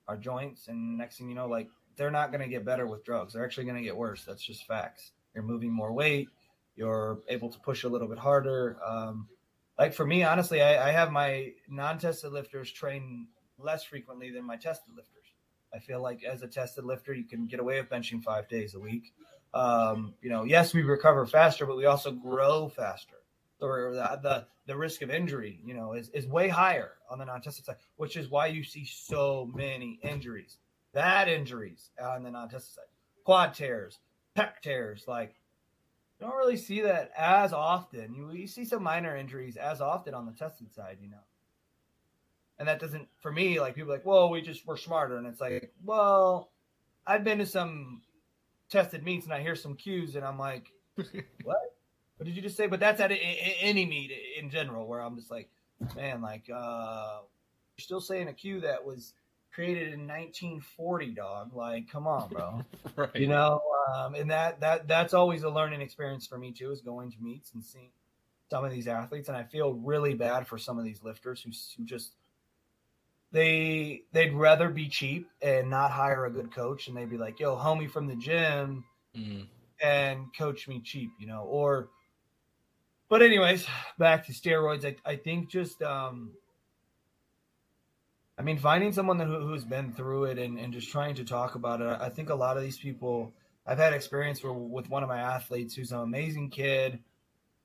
B: our joints, and next thing you know, like they're not going to get better with drugs. They're actually going to get worse. That's just facts. You're moving more weight. You're able to push a little bit harder. Um, like for me, honestly, I, I have my non-tested lifters train less frequently than my tested lifters. I feel like as a tested lifter, you can get away with benching five days a week. Um, you know, yes, we recover faster, but we also grow faster. Or the, the, the risk of injury, you know, is, is way higher on the non-tested side, which is why you see so many injuries. Bad injuries on the non-tested side, quad tears, pec tears, like don't really see that as often. You, you see some minor injuries as often on the tested side, you know. And that doesn't, for me, like people like, well, we just we're smarter, and it's like, well, I've been to some tested meets and I hear some cues, and I'm like, what? What did you just say? But that's at any meet in general, where I'm just like, man, like, uh, you're still saying a cue that was created in 1940 dog. Like come on bro. Right. you know um, and that that that's always a learning experience for me too is going to meets and seeing some of these athletes. And i feel really bad for some of these lifters who, who just they they'd rather be cheap and not hire a good coach. And they'd be like yo homie from the gym mm. and coach me cheap you know or but anyways back to steroids. I, I think just um I mean, finding someone who, who's been through it and, and just trying to talk about it. I think a lot of these people, I've had experience where, with one of my athletes who's an amazing kid,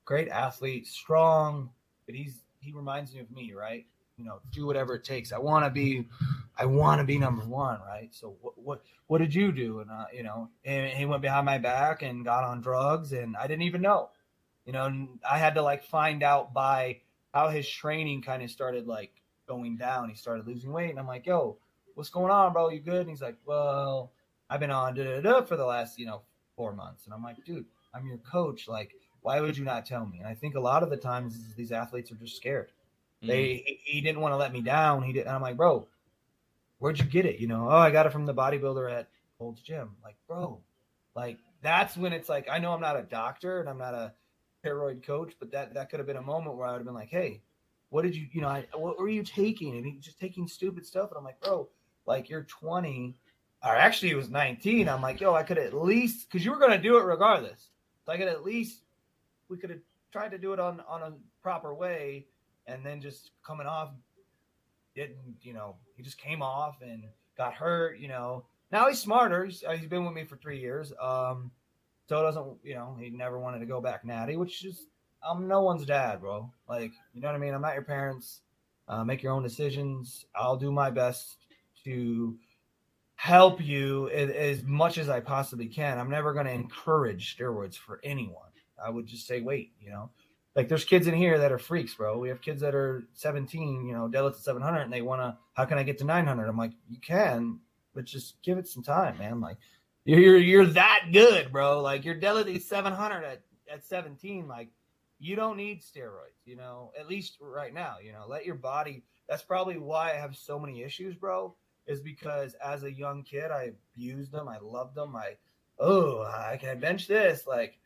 B: great athlete, strong, but he's he reminds me of me, right? You know, do whatever it takes. I want to be, I want to be number one, right? So what what what did you do? And uh, you know, and he went behind my back and got on drugs, and I didn't even know. You know, I had to like find out by how his training kind of started like going down. He started losing weight, and I'm like, "Yo, what's going on, bro? You good?" And he's like, "Well, I've been on da da da for the last you know four months." And I'm like, "Dude, I'm your coach. Like, why would you not tell me?" And I think a lot of the times these athletes are just scared. Mm. They he, he, didn't want to let me down. He did, and I'm like, "Bro, where'd you get it? You know? Oh, I got it from the bodybuilder at Gold's Gym." Like, bro, like that's when it's like I know I'm not a doctor and I'm not a steroid coach, but that that could have been a moment where I would have been like, "Hey, what did you, you know, I, what were you taking? And he's just taking stupid stuff. And I'm like, bro, like you're 20, or actually it was 19. I'm like, yo, I could at least, because you were going to do it regardless. So I could at least, we could have tried to do it on on a proper way, and then just coming off, didn't, you know, he just came off and got hurt. You know, now he's smarter. He's, uh, he's been with me for three years. Um, so it doesn't, you know, he never wanted to go back natty, which is I'm no one's dad, bro. Like, you know what I mean? I'm not your parents. Uh, make your own decisions. I'll do my best to help you as, much as I possibly can. I'm never going to encourage steroids for anyone. I would just say, wait, you know, like there's kids in here that are freaks, bro. We have kids that are 17, you know, deadlift to 700 and they want to, how can I get to 900? I'm like, you can, but just give it some time, man. Like you're, you're, you're that good, bro. Like you're deadlifting 700 at, at 17. Like you don't need steroids, you know, at least right now, you know, let your body, that's probably why I have so many issues, bro is because as a young kid, I abused them. I loved them. I, oh, I can bench this. Like,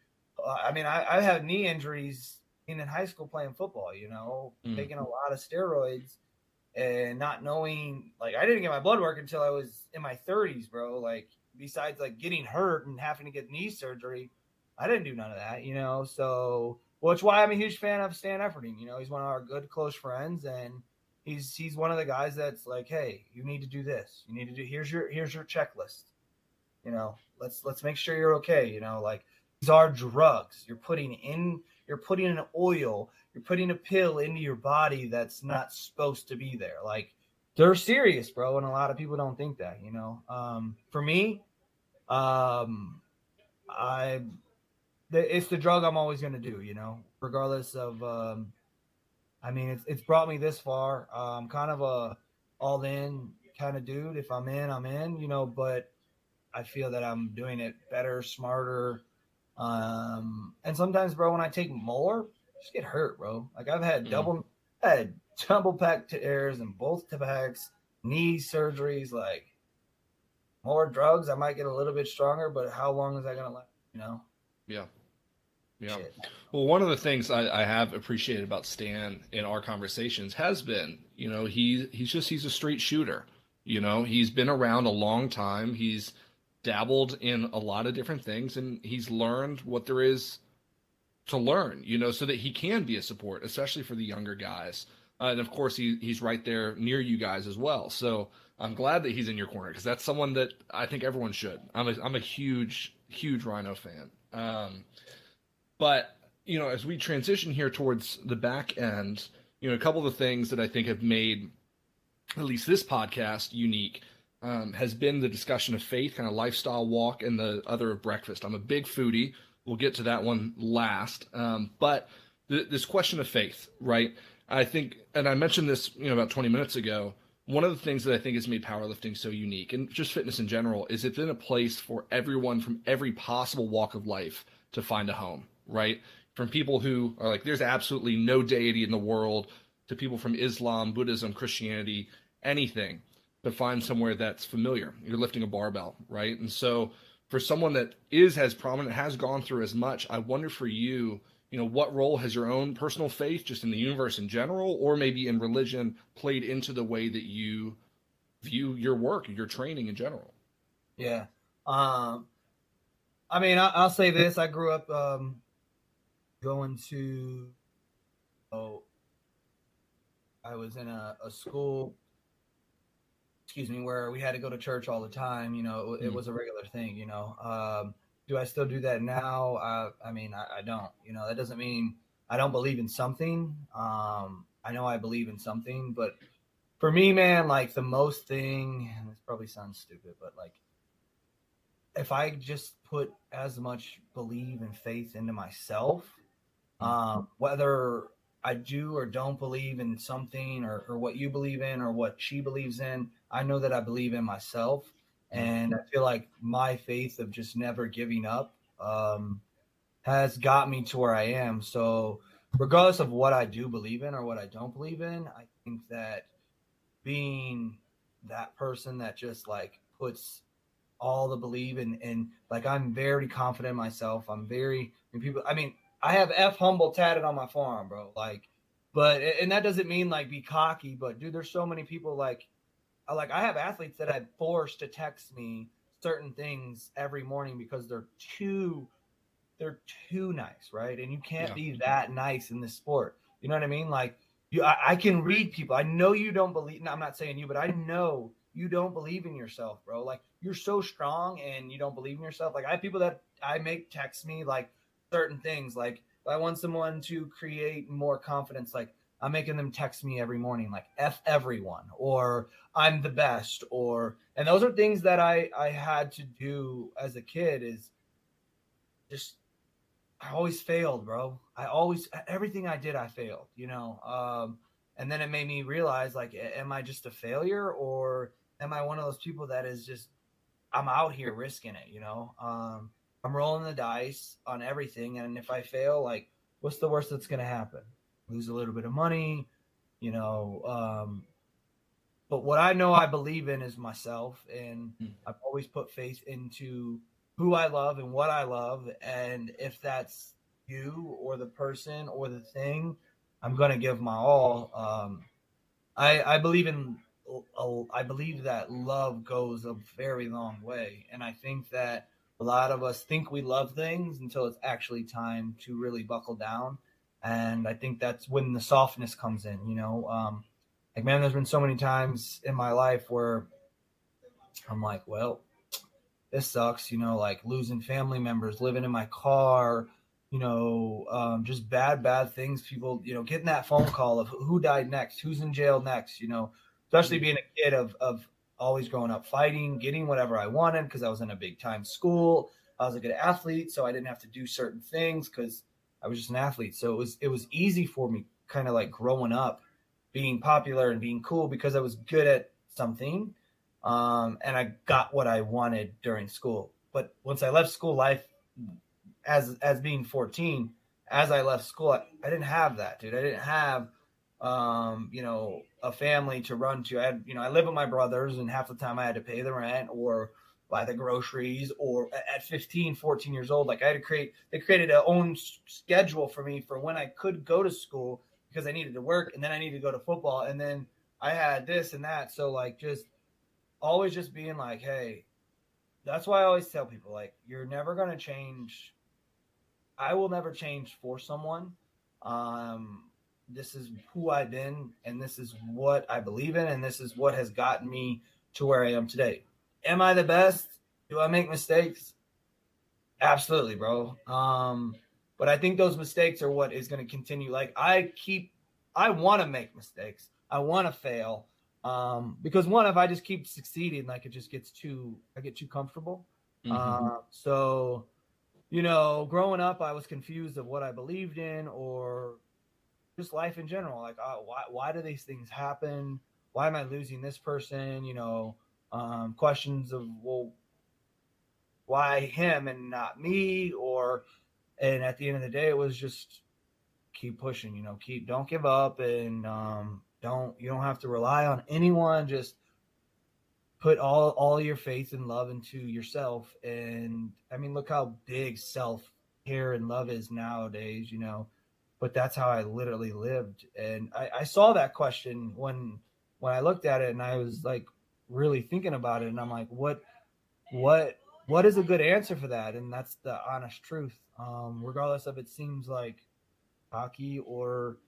B: uh, I mean, I, I had knee injuries in high school playing football, you know, mm. taking a lot of steroids and not knowing, like, I didn't get my blood work until I was in my 30s, bro. Like, besides like getting hurt and having to get knee surgery, I didn't do none of that, you know. So, which why I'm a huge fan of Stan Efferding. You know, he's one of our good close friends, and he's he's one of the guys that's like, hey, you need to do this. You need to do here's your here's your checklist. You know, let's let's make sure you're okay. You know, like these are drugs. You're putting in you're putting an oil, you're putting a pill into your body that's not supposed to be there. Like they're serious, bro, and a lot of people don't think that. You know, um, for me, um, I it's the drug I'm always going to do. You know, regardless of um, I mean, it's it's brought me this far. I'm kind of a all in kind of dude. If I'm in, I'm in, you know. But I feel that I'm doing it better, smarter. Um, and sometimes, bro, when I take more, I just get hurt, bro. Like I've had mm. double, I had double pec tears and both pecs, knee surgeries. Like more drugs, I might get a little bit stronger, but how long is that gonna last? You know?
A: Yeah. Yeah. Well, one of the things I, I, have appreciated about Stan in our conversations has been, you know, he he's just he's a straight shooter. You know, he's been around a long time. He's dabbled in a lot of different things, and he's learned what there is to learn. You know, so that he can be a support, especially for the younger guys. Uh, and of course, he he's right there near you guys as well. So I'm glad that he's in your corner because that's someone that I think everyone should. I'm a I'm a huge huge Rhino fan. Um, but you know, as we transition here towards the back end, you know, a couple of the things that I think have made at least this podcast unique um, has been the discussion of faith, kind of lifestyle walk, and the other of breakfast. I'm a big foodie. We'll get to that one last. Um, but th- this question of faith, right? I think, and I mentioned this, you know, about 20 minutes ago. One of the things that I think has made powerlifting so unique, and just fitness in general, is it's in a place for everyone from every possible walk of life to find a home right? From people who are like, there's absolutely no deity in the world, to people from Islam, Buddhism, Christianity, anything, to find somewhere that's familiar. You're lifting a barbell, right? And so, for someone that is as prominent, has gone through as much, I wonder for you, you know, what role has your own personal faith, just in the universe in general, or maybe in religion, played into the way that you view your work, your training in general?
B: Yeah. Um, I mean, I, will say this: I grew up um, going to oh I was in a, a school excuse me where we had to go to church all the time you know it, it mm. was a regular thing you know um, do I still do that now uh, I mean I, I, don't you know that doesn't mean I don't believe in something um, I know I believe in something but for me man like the most thing and this probably sounds stupid but like if I just put as much believe and faith into myself um, whether I do or don't believe in something or, or what you believe in or what she believes in, I know that I believe in myself. And I feel like my faith of just never giving up um, has got me to where I am. So, regardless of what I do believe in or what I don't believe in, I think that being that person that just like puts all the believe in and like I'm very confident in myself. I'm very I mean, people I mean I have F humble tatted on my forearm, bro. Like, but and that doesn't mean like be cocky, but dude, there's so many people like, like I have athletes that I've forced to text me certain things every morning because they're too, they're too nice, right? And you can't yeah. be that nice in this sport. You know what I mean? Like, you, I, I can read people. I know you don't believe. No, I'm not saying you, but I know you don't believe in yourself, bro. Like you're so strong and you don't believe in yourself. Like I have people that I make text me like certain things. Like I want someone to create more confidence. Like I'm making them text me every morning like F everyone or I'm the best or and those are things that I I had to do as a kid is just I always failed, bro. I always everything I did I failed, you know. Um and then it made me realize like am I just a failure or am I one of those people that is just I'm out here risking it, you know? Um I'm rolling the dice on everything and if I fail like what's the worst that's going to happen? lose a little bit of money, you know. Um, but what I know I believe in is myself, and mm. I've always put faith into who I love and what I love, and if that's you or the person or the thing, I'm gonna give my all. Um, I I believe in I believe that love goes a very long way, and I think that a lot of us think we love things until it's actually time to really buckle down and I think that's when the softness comes in. You know, um, like man, there's been so many times in my life where I'm like, well, this sucks. You know, like losing family members, living in my car. You know, um, just bad, bad things. People, you know, getting that phone call of who died next, who's in jail next. You know, especially being a kid of of always growing up fighting, getting whatever I wanted because I was in a big time school. I was a good athlete, so I didn't have to do certain things because I was just an athlete. So it was it was easy for me kind of like growing up being popular and being cool because I was good at something. Um, and I got what I wanted during school. But once I left school life as as being 14, as I left school, I, I didn't have that, dude. I didn't have um, you know, a family to run to. I had, you know, I live with my brothers and half the time I had to pay the rent or buy the groceries or at 15 14 years old like i had to create they created a own schedule for me for when i could go to school because i needed to work and then i needed to go to football and then i had this and that. So like just always just being like hey that's why i always tell people like you're never going to change. I will never change for someone. Um this is who i've been and this is what i believe in and this is what has gotten me to where i am today am I the best? Do I make mistakes? Absolutely, bro. Um, but I think those mistakes are what is going to continue. Like I keep, I want to make mistakes. I want to fail. Um, because one, if I just keep succeeding, like it just gets too, I get too comfortable. Mm-hmm. Uh, so, you know, growing up, I was confused of what I believed in or just life in general. Like, uh, why, why do these things happen? Why am I losing this person? You know, um, questions of well why him and not me or and at the end of the day it was just keep pushing you know keep don't give up and um, don't you don't have to rely on anyone just put all all your faith and love into yourself and i mean look how big self care and love is nowadays you know but that's how i literally lived. And I, I saw that question when when i looked at it and i was like really thinking about it. And i'm like what what what is a good answer for that? And that's the honest truth. Um regardless of it seems like cocky or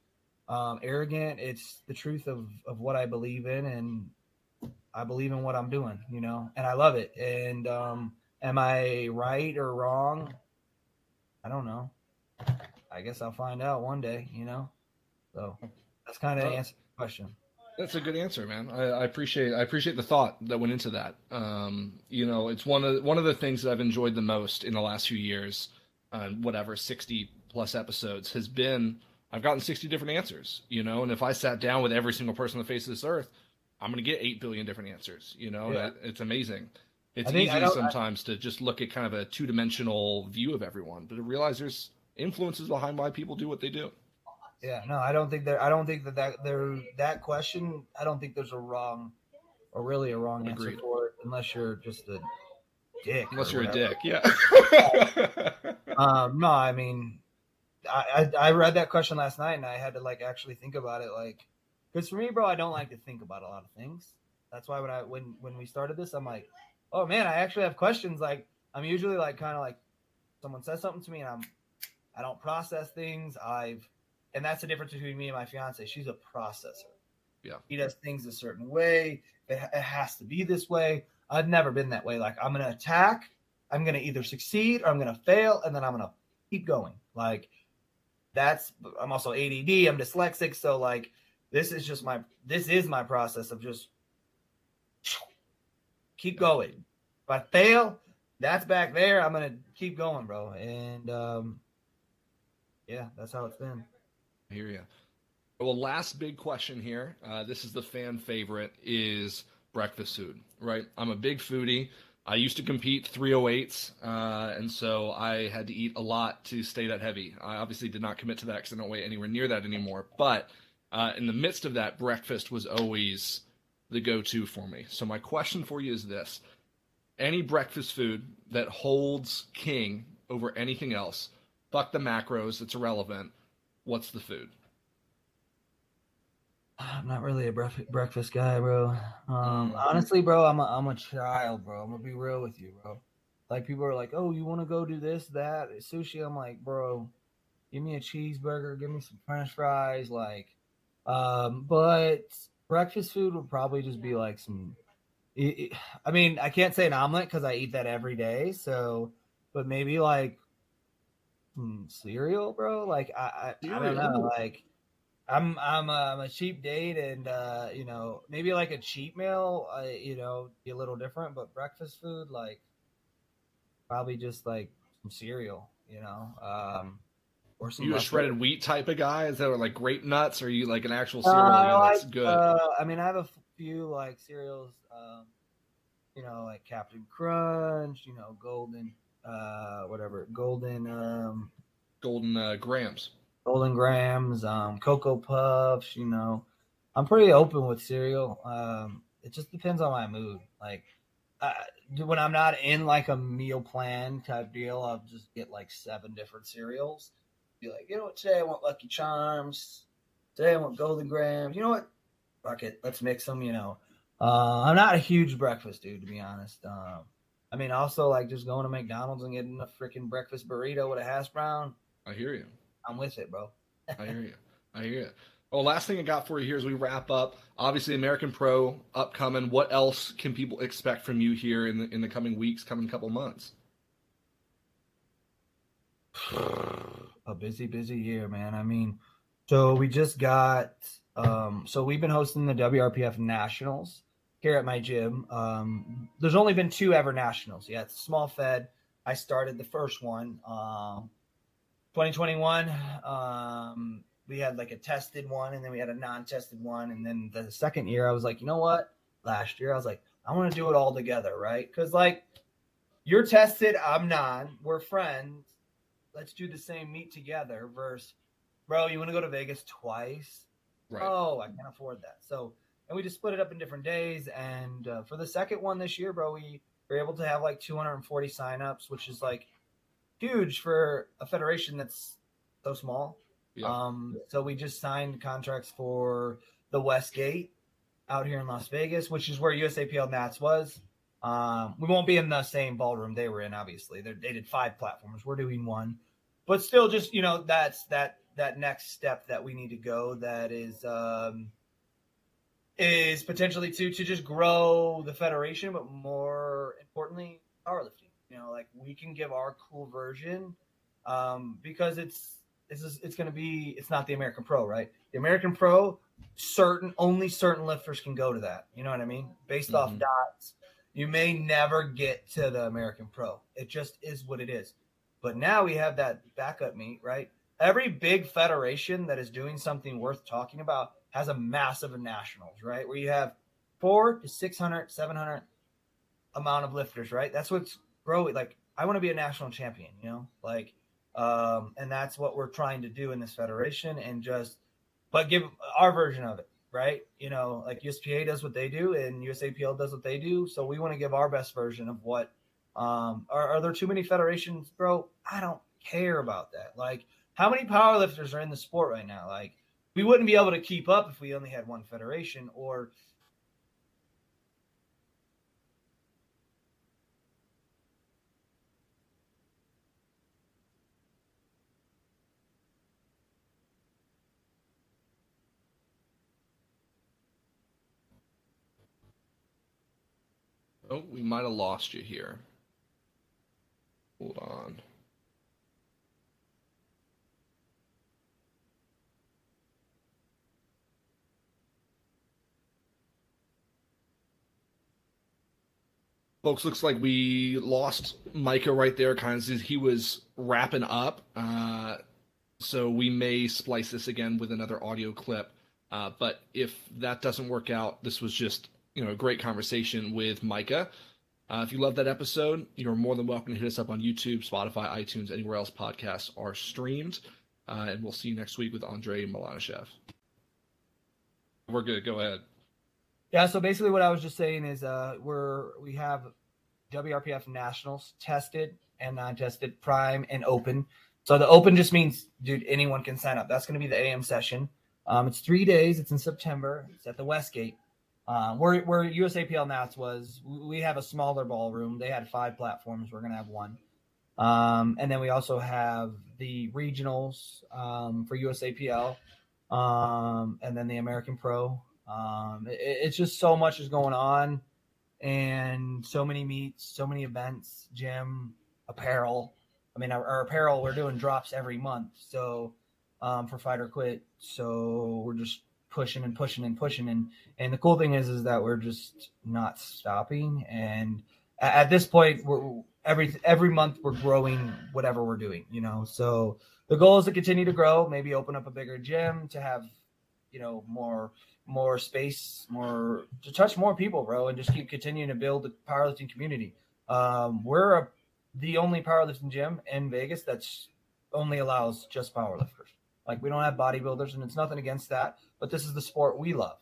B: um arrogant it's the truth of of what i believe in and i believe in what i'm doing you know and i love it. And um am i right or wrong? I don't know i guess i'll find out one day you know so that's kind of the answer the question
A: that's a good answer, man. I, I, appreciate I appreciate the thought that went into that. Um, you know, it's one of one of the things that I've enjoyed the most in the last few years, uh, whatever sixty plus episodes has been. I've gotten sixty different answers, you know, and if I sat down with every single person on the face of this earth, I'm going to get eight billion different answers. You know, yeah. it's amazing. It's easy sometimes I, to just look at kind of a two dimensional view of everyone, but to realize there's influences behind why people do what they do.
B: Yeah, no, I don't think there. I don't think that that there that question. I don't think there's a wrong, or really a wrong Agreed. answer for it, unless you're just a dick.
A: Unless you're whatever. a dick,
B: yeah. um, no, I mean, I, I I read that question last night and I had to like actually think about it, like, because for me, bro, I don't like to think about a lot of things. That's why when I when when we started this, I'm like, oh man, I actually have questions. Like, I'm usually like kind of like someone says something to me and I'm I don't process things. I've and that's the difference between me and my fiance. She's a processor.
A: Yeah.
B: He does things a certain way. It, it has to be this way. I've never been that way. Like I'm going to attack. I'm going to either succeed or I'm going to fail, and then I'm going to keep going. Like that's I'm also ADD, I'm dyslexic, so like this is just my this is my process of just keep going. If I fail, that's back there. I'm gonna keep going, bro. And um yeah, that's how it's been.
A: I hear you. Well, last big question here. Uh, this is the fan favorite: is breakfast food, right? I'm a big foodie. I used to compete 308s, uh, and so I had to eat a lot to stay that heavy. I obviously did not commit to that because I don't weigh anywhere near that anymore. But uh, in the midst of that, breakfast was always the go-to for me. So my question for you is this: Any breakfast food that holds king over anything else? Fuck the macros; it's irrelevant. What's the food?
B: I'm not really a bref- breakfast guy, bro. Um, mm. honestly, bro, I'm a, I'm a child, bro. I'm gonna be real with you, bro. Like people are like, "Oh, you want to go do this, that, sushi?" I'm like, bro, give me a cheeseburger, give me some French fries, like. Um, but breakfast food would probably just be like some. I mean, I can't say an omelet because I eat that every day. So, but maybe like cereal, bro. Like I, I, I don't know, like I'm I'm a, I'm a cheap date, and uh, you know maybe like a cheap meal, uh, you know, be a little different. But breakfast food, like probably just like some cereal, you know, um,
A: or some. You a shredded wheat type of guy? Is that like grape nuts? Or are you like an actual cereal
B: uh,
A: that's good?
B: Uh, I mean, I have a few like cereals, um, you know, like Cap'n Crunch, you know, Golden, uh, whatever, Golden, um,
A: Golden uh, Grahams.
B: Golden Grahams, um, Cocoa Puffs. You know, I'm pretty open with cereal. Um, it just depends on my mood. Like uh, when I'm not in like a meal plan type deal, I'll just get like seven different cereals. Be like, you know what? Today I want Lucky Charms. Today I want Golden Grahams. You know what? Fuck it, let's mix them. You know, uh, I'm not a huge breakfast dude to be honest. Um, I mean, also like just going to McDonald's and getting a freaking breakfast burrito with a hash brown.
A: I hear you.
B: I'm with it, bro.
A: I hear you. I hear you. Well, last thing I got for you here as we wrap up. Obviously, American Pro upcoming. What else can people expect from you here in the in the coming weeks, coming couple months?
B: A busy, busy year, man. I mean, so we just got. Um, so we've been hosting the WRPF Nationals here at my gym. Um, there's only been two ever nationals. Yeah, it's small fed. I started the first one. Um, 2021, um, we had like a tested one and then we had a non-tested one. And then the second year, I was like, you know what? Last year, I was like, I want to do it all together, right? Because like you're tested, I'm not. We're friends. Let's do the same meet together. Versus, bro, you want to go to Vegas twice? Right. Oh, I can't afford that. So, and we just split it up in different days. And uh, for the second one this year, bro, we were able to have like 240 signups, which is like huge for a federation that's so small. Yeah. Um, so we just signed contracts for the Westgate out here in Las Vegas, which is where USAPL Nats was. Um, we won't be in the same ballroom they were in, obviously. They're, they did five platforms. We're doing one, but still, just you know, that's that that next step that we need to go. That is um, is potentially to to just grow the federation, but more importantly, powerlifting. You know, like we can give our cool version um, because it's it's just, it's going to be it's not the American Pro, right? The American Pro, certain only certain lifters can go to that. You know what I mean? Based mm-hmm. off dots, you may never get to the American Pro. It just is what it is. But now we have that backup meet, right? Every big federation that is doing something worth talking about has a massive nationals, right? Where you have four to 600, 700 amount of lifters, right? That's what's bro, like I want to be a national champion, you know, like, um, and that's what we're trying to do in this federation, and just, but give our version of it, right? You know, like USPA does what they do, and USAPL does what they do, so we want to give our best version of what. Um, are, are there too many federations, bro? I don't care about that. Like, how many powerlifters are in the sport right now? Like, we wouldn't be able to keep up if we only had one federation, or
A: Oh, we might have lost you here. Hold on. Folks, looks like we lost Micah right there. Kind of, he was wrapping up. Uh, so we may splice this again with another audio clip. Uh, but if that doesn't work out, this was just you know a great conversation with Micah. Uh, if you love that episode, you're more than welcome to hit us up on YouTube, Spotify, iTunes, anywhere else podcasts are streamed. Uh, and we'll see you next week with Andre Milanishev. We're good. Go ahead.
B: Yeah. So basically, what I was just saying is, uh, we're we have WRPF nationals tested and non-tested, prime and open. So the open just means, dude, anyone can sign up. That's going to be the AM session. Um, it's three days. It's in September. It's at the Westgate. Uh, where where USAPL Nats was, we have a smaller ballroom. They had five platforms. We're gonna have one, um, and then we also have the regionals um, for USAPL, um, and then the American Pro. Um, it, it's just so much is going on, and so many meets, so many events, gym, apparel. I mean, our, our apparel we're doing drops every month, so um, for Fight or Quit. So we're just pushing and pushing and pushing and and the cool thing is is that we're just not stopping and at this point we're every every month we're growing whatever we're doing you know so the goal is to continue to grow maybe open up a bigger gym to have you know more more space more to touch more people bro and just keep continuing to build the powerlifting community um, we're a, the only powerlifting gym in vegas that's only allows just powerlifters like we don't have bodybuilders and it's nothing against that but this is the sport we love.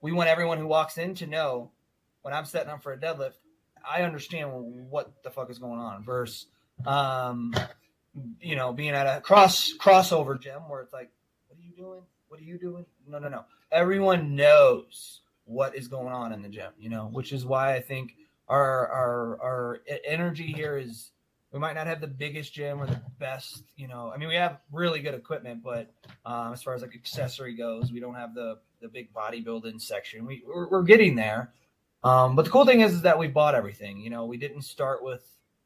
B: We want everyone who walks in to know when I'm setting up for a deadlift, I understand what the fuck is going on versus, um, you know, being at a cross crossover gym where it's like, what are you doing? What are you doing? No, no, no. Everyone knows what is going on in the gym, you know, which is why I think our our our energy here is we might not have the biggest gym or the best, you know. I mean, we have really good equipment, but um, as far as like accessory goes, we don't have the the big bodybuilding section. We we're, we're getting there. Um, but the cool thing is, is that we bought everything. You know, we didn't start with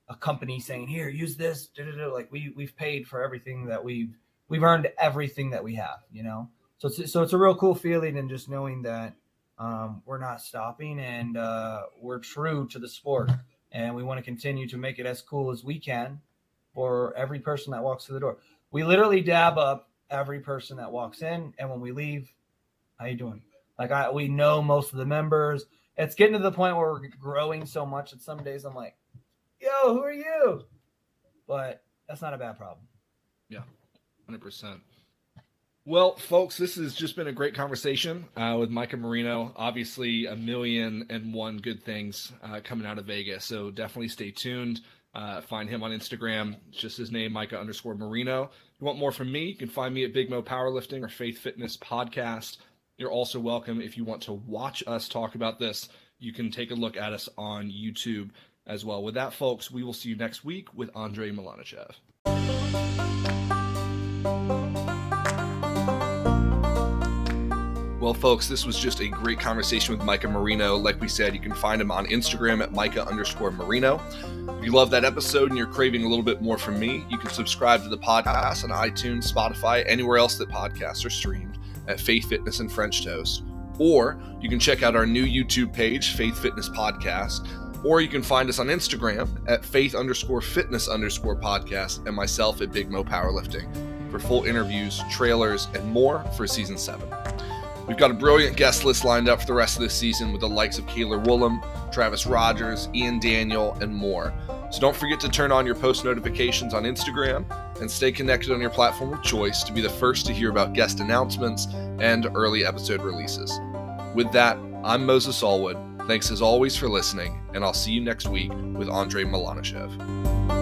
B: a company saying, "Here, use this." Like we we've paid for everything that we've we've earned everything that we have. You know, so it's, so it's a real cool feeling and just knowing that um, we're not stopping and uh, we're true to the sport and we want to continue to make it as cool as we can for every person that walks through the door. We literally dab up every person that walks in, and when we leave, how you doing? Like I, we know most of the members. It's getting to the point where we're growing so much that some days I'm like, "Yo, who are you?" But that's not a bad problem.
A: Yeah, hundred percent. Well, folks, this has just been a great conversation uh, with Micah Marino. Obviously, a million and one good things uh, coming out of Vegas. So definitely stay tuned. Uh, find him on Instagram. It's just his name, Micah underscore Marino. If you want more from me, you can find me at Big Mo Powerlifting or Faith Fitness Podcast. You're also welcome if you want to watch us talk about this. You can take a look at us on YouTube as well. With that, folks, we will see you next week with Andre Malanichev. Well, folks, this was just a great conversation with Micah Marino. Like we said, you can find him on Instagram at Micah underscore Marino. If you love that episode and you're craving a little bit more from me, you can subscribe to the podcast on iTunes, Spotify, anywhere else that podcasts are streamed at Faith Fitness and French Toast. Or you can check out our new YouTube page, Faith Fitness Podcast. Or you can find us on Instagram at faith underscore fitness underscore podcast and myself at Big Mo Powerlifting for full interviews, trailers, and more for season seven. We've got a brilliant guest list lined up for the rest of this season with the likes of Kaylor Woolham, Travis Rogers, Ian Daniel, and more. So don't forget to turn on your post notifications on Instagram and stay connected on your platform of choice to be the first to hear about guest announcements and early episode releases. With that, I'm Moses Allwood. Thanks as always for listening, and I'll see you next week with Andre Malanichev.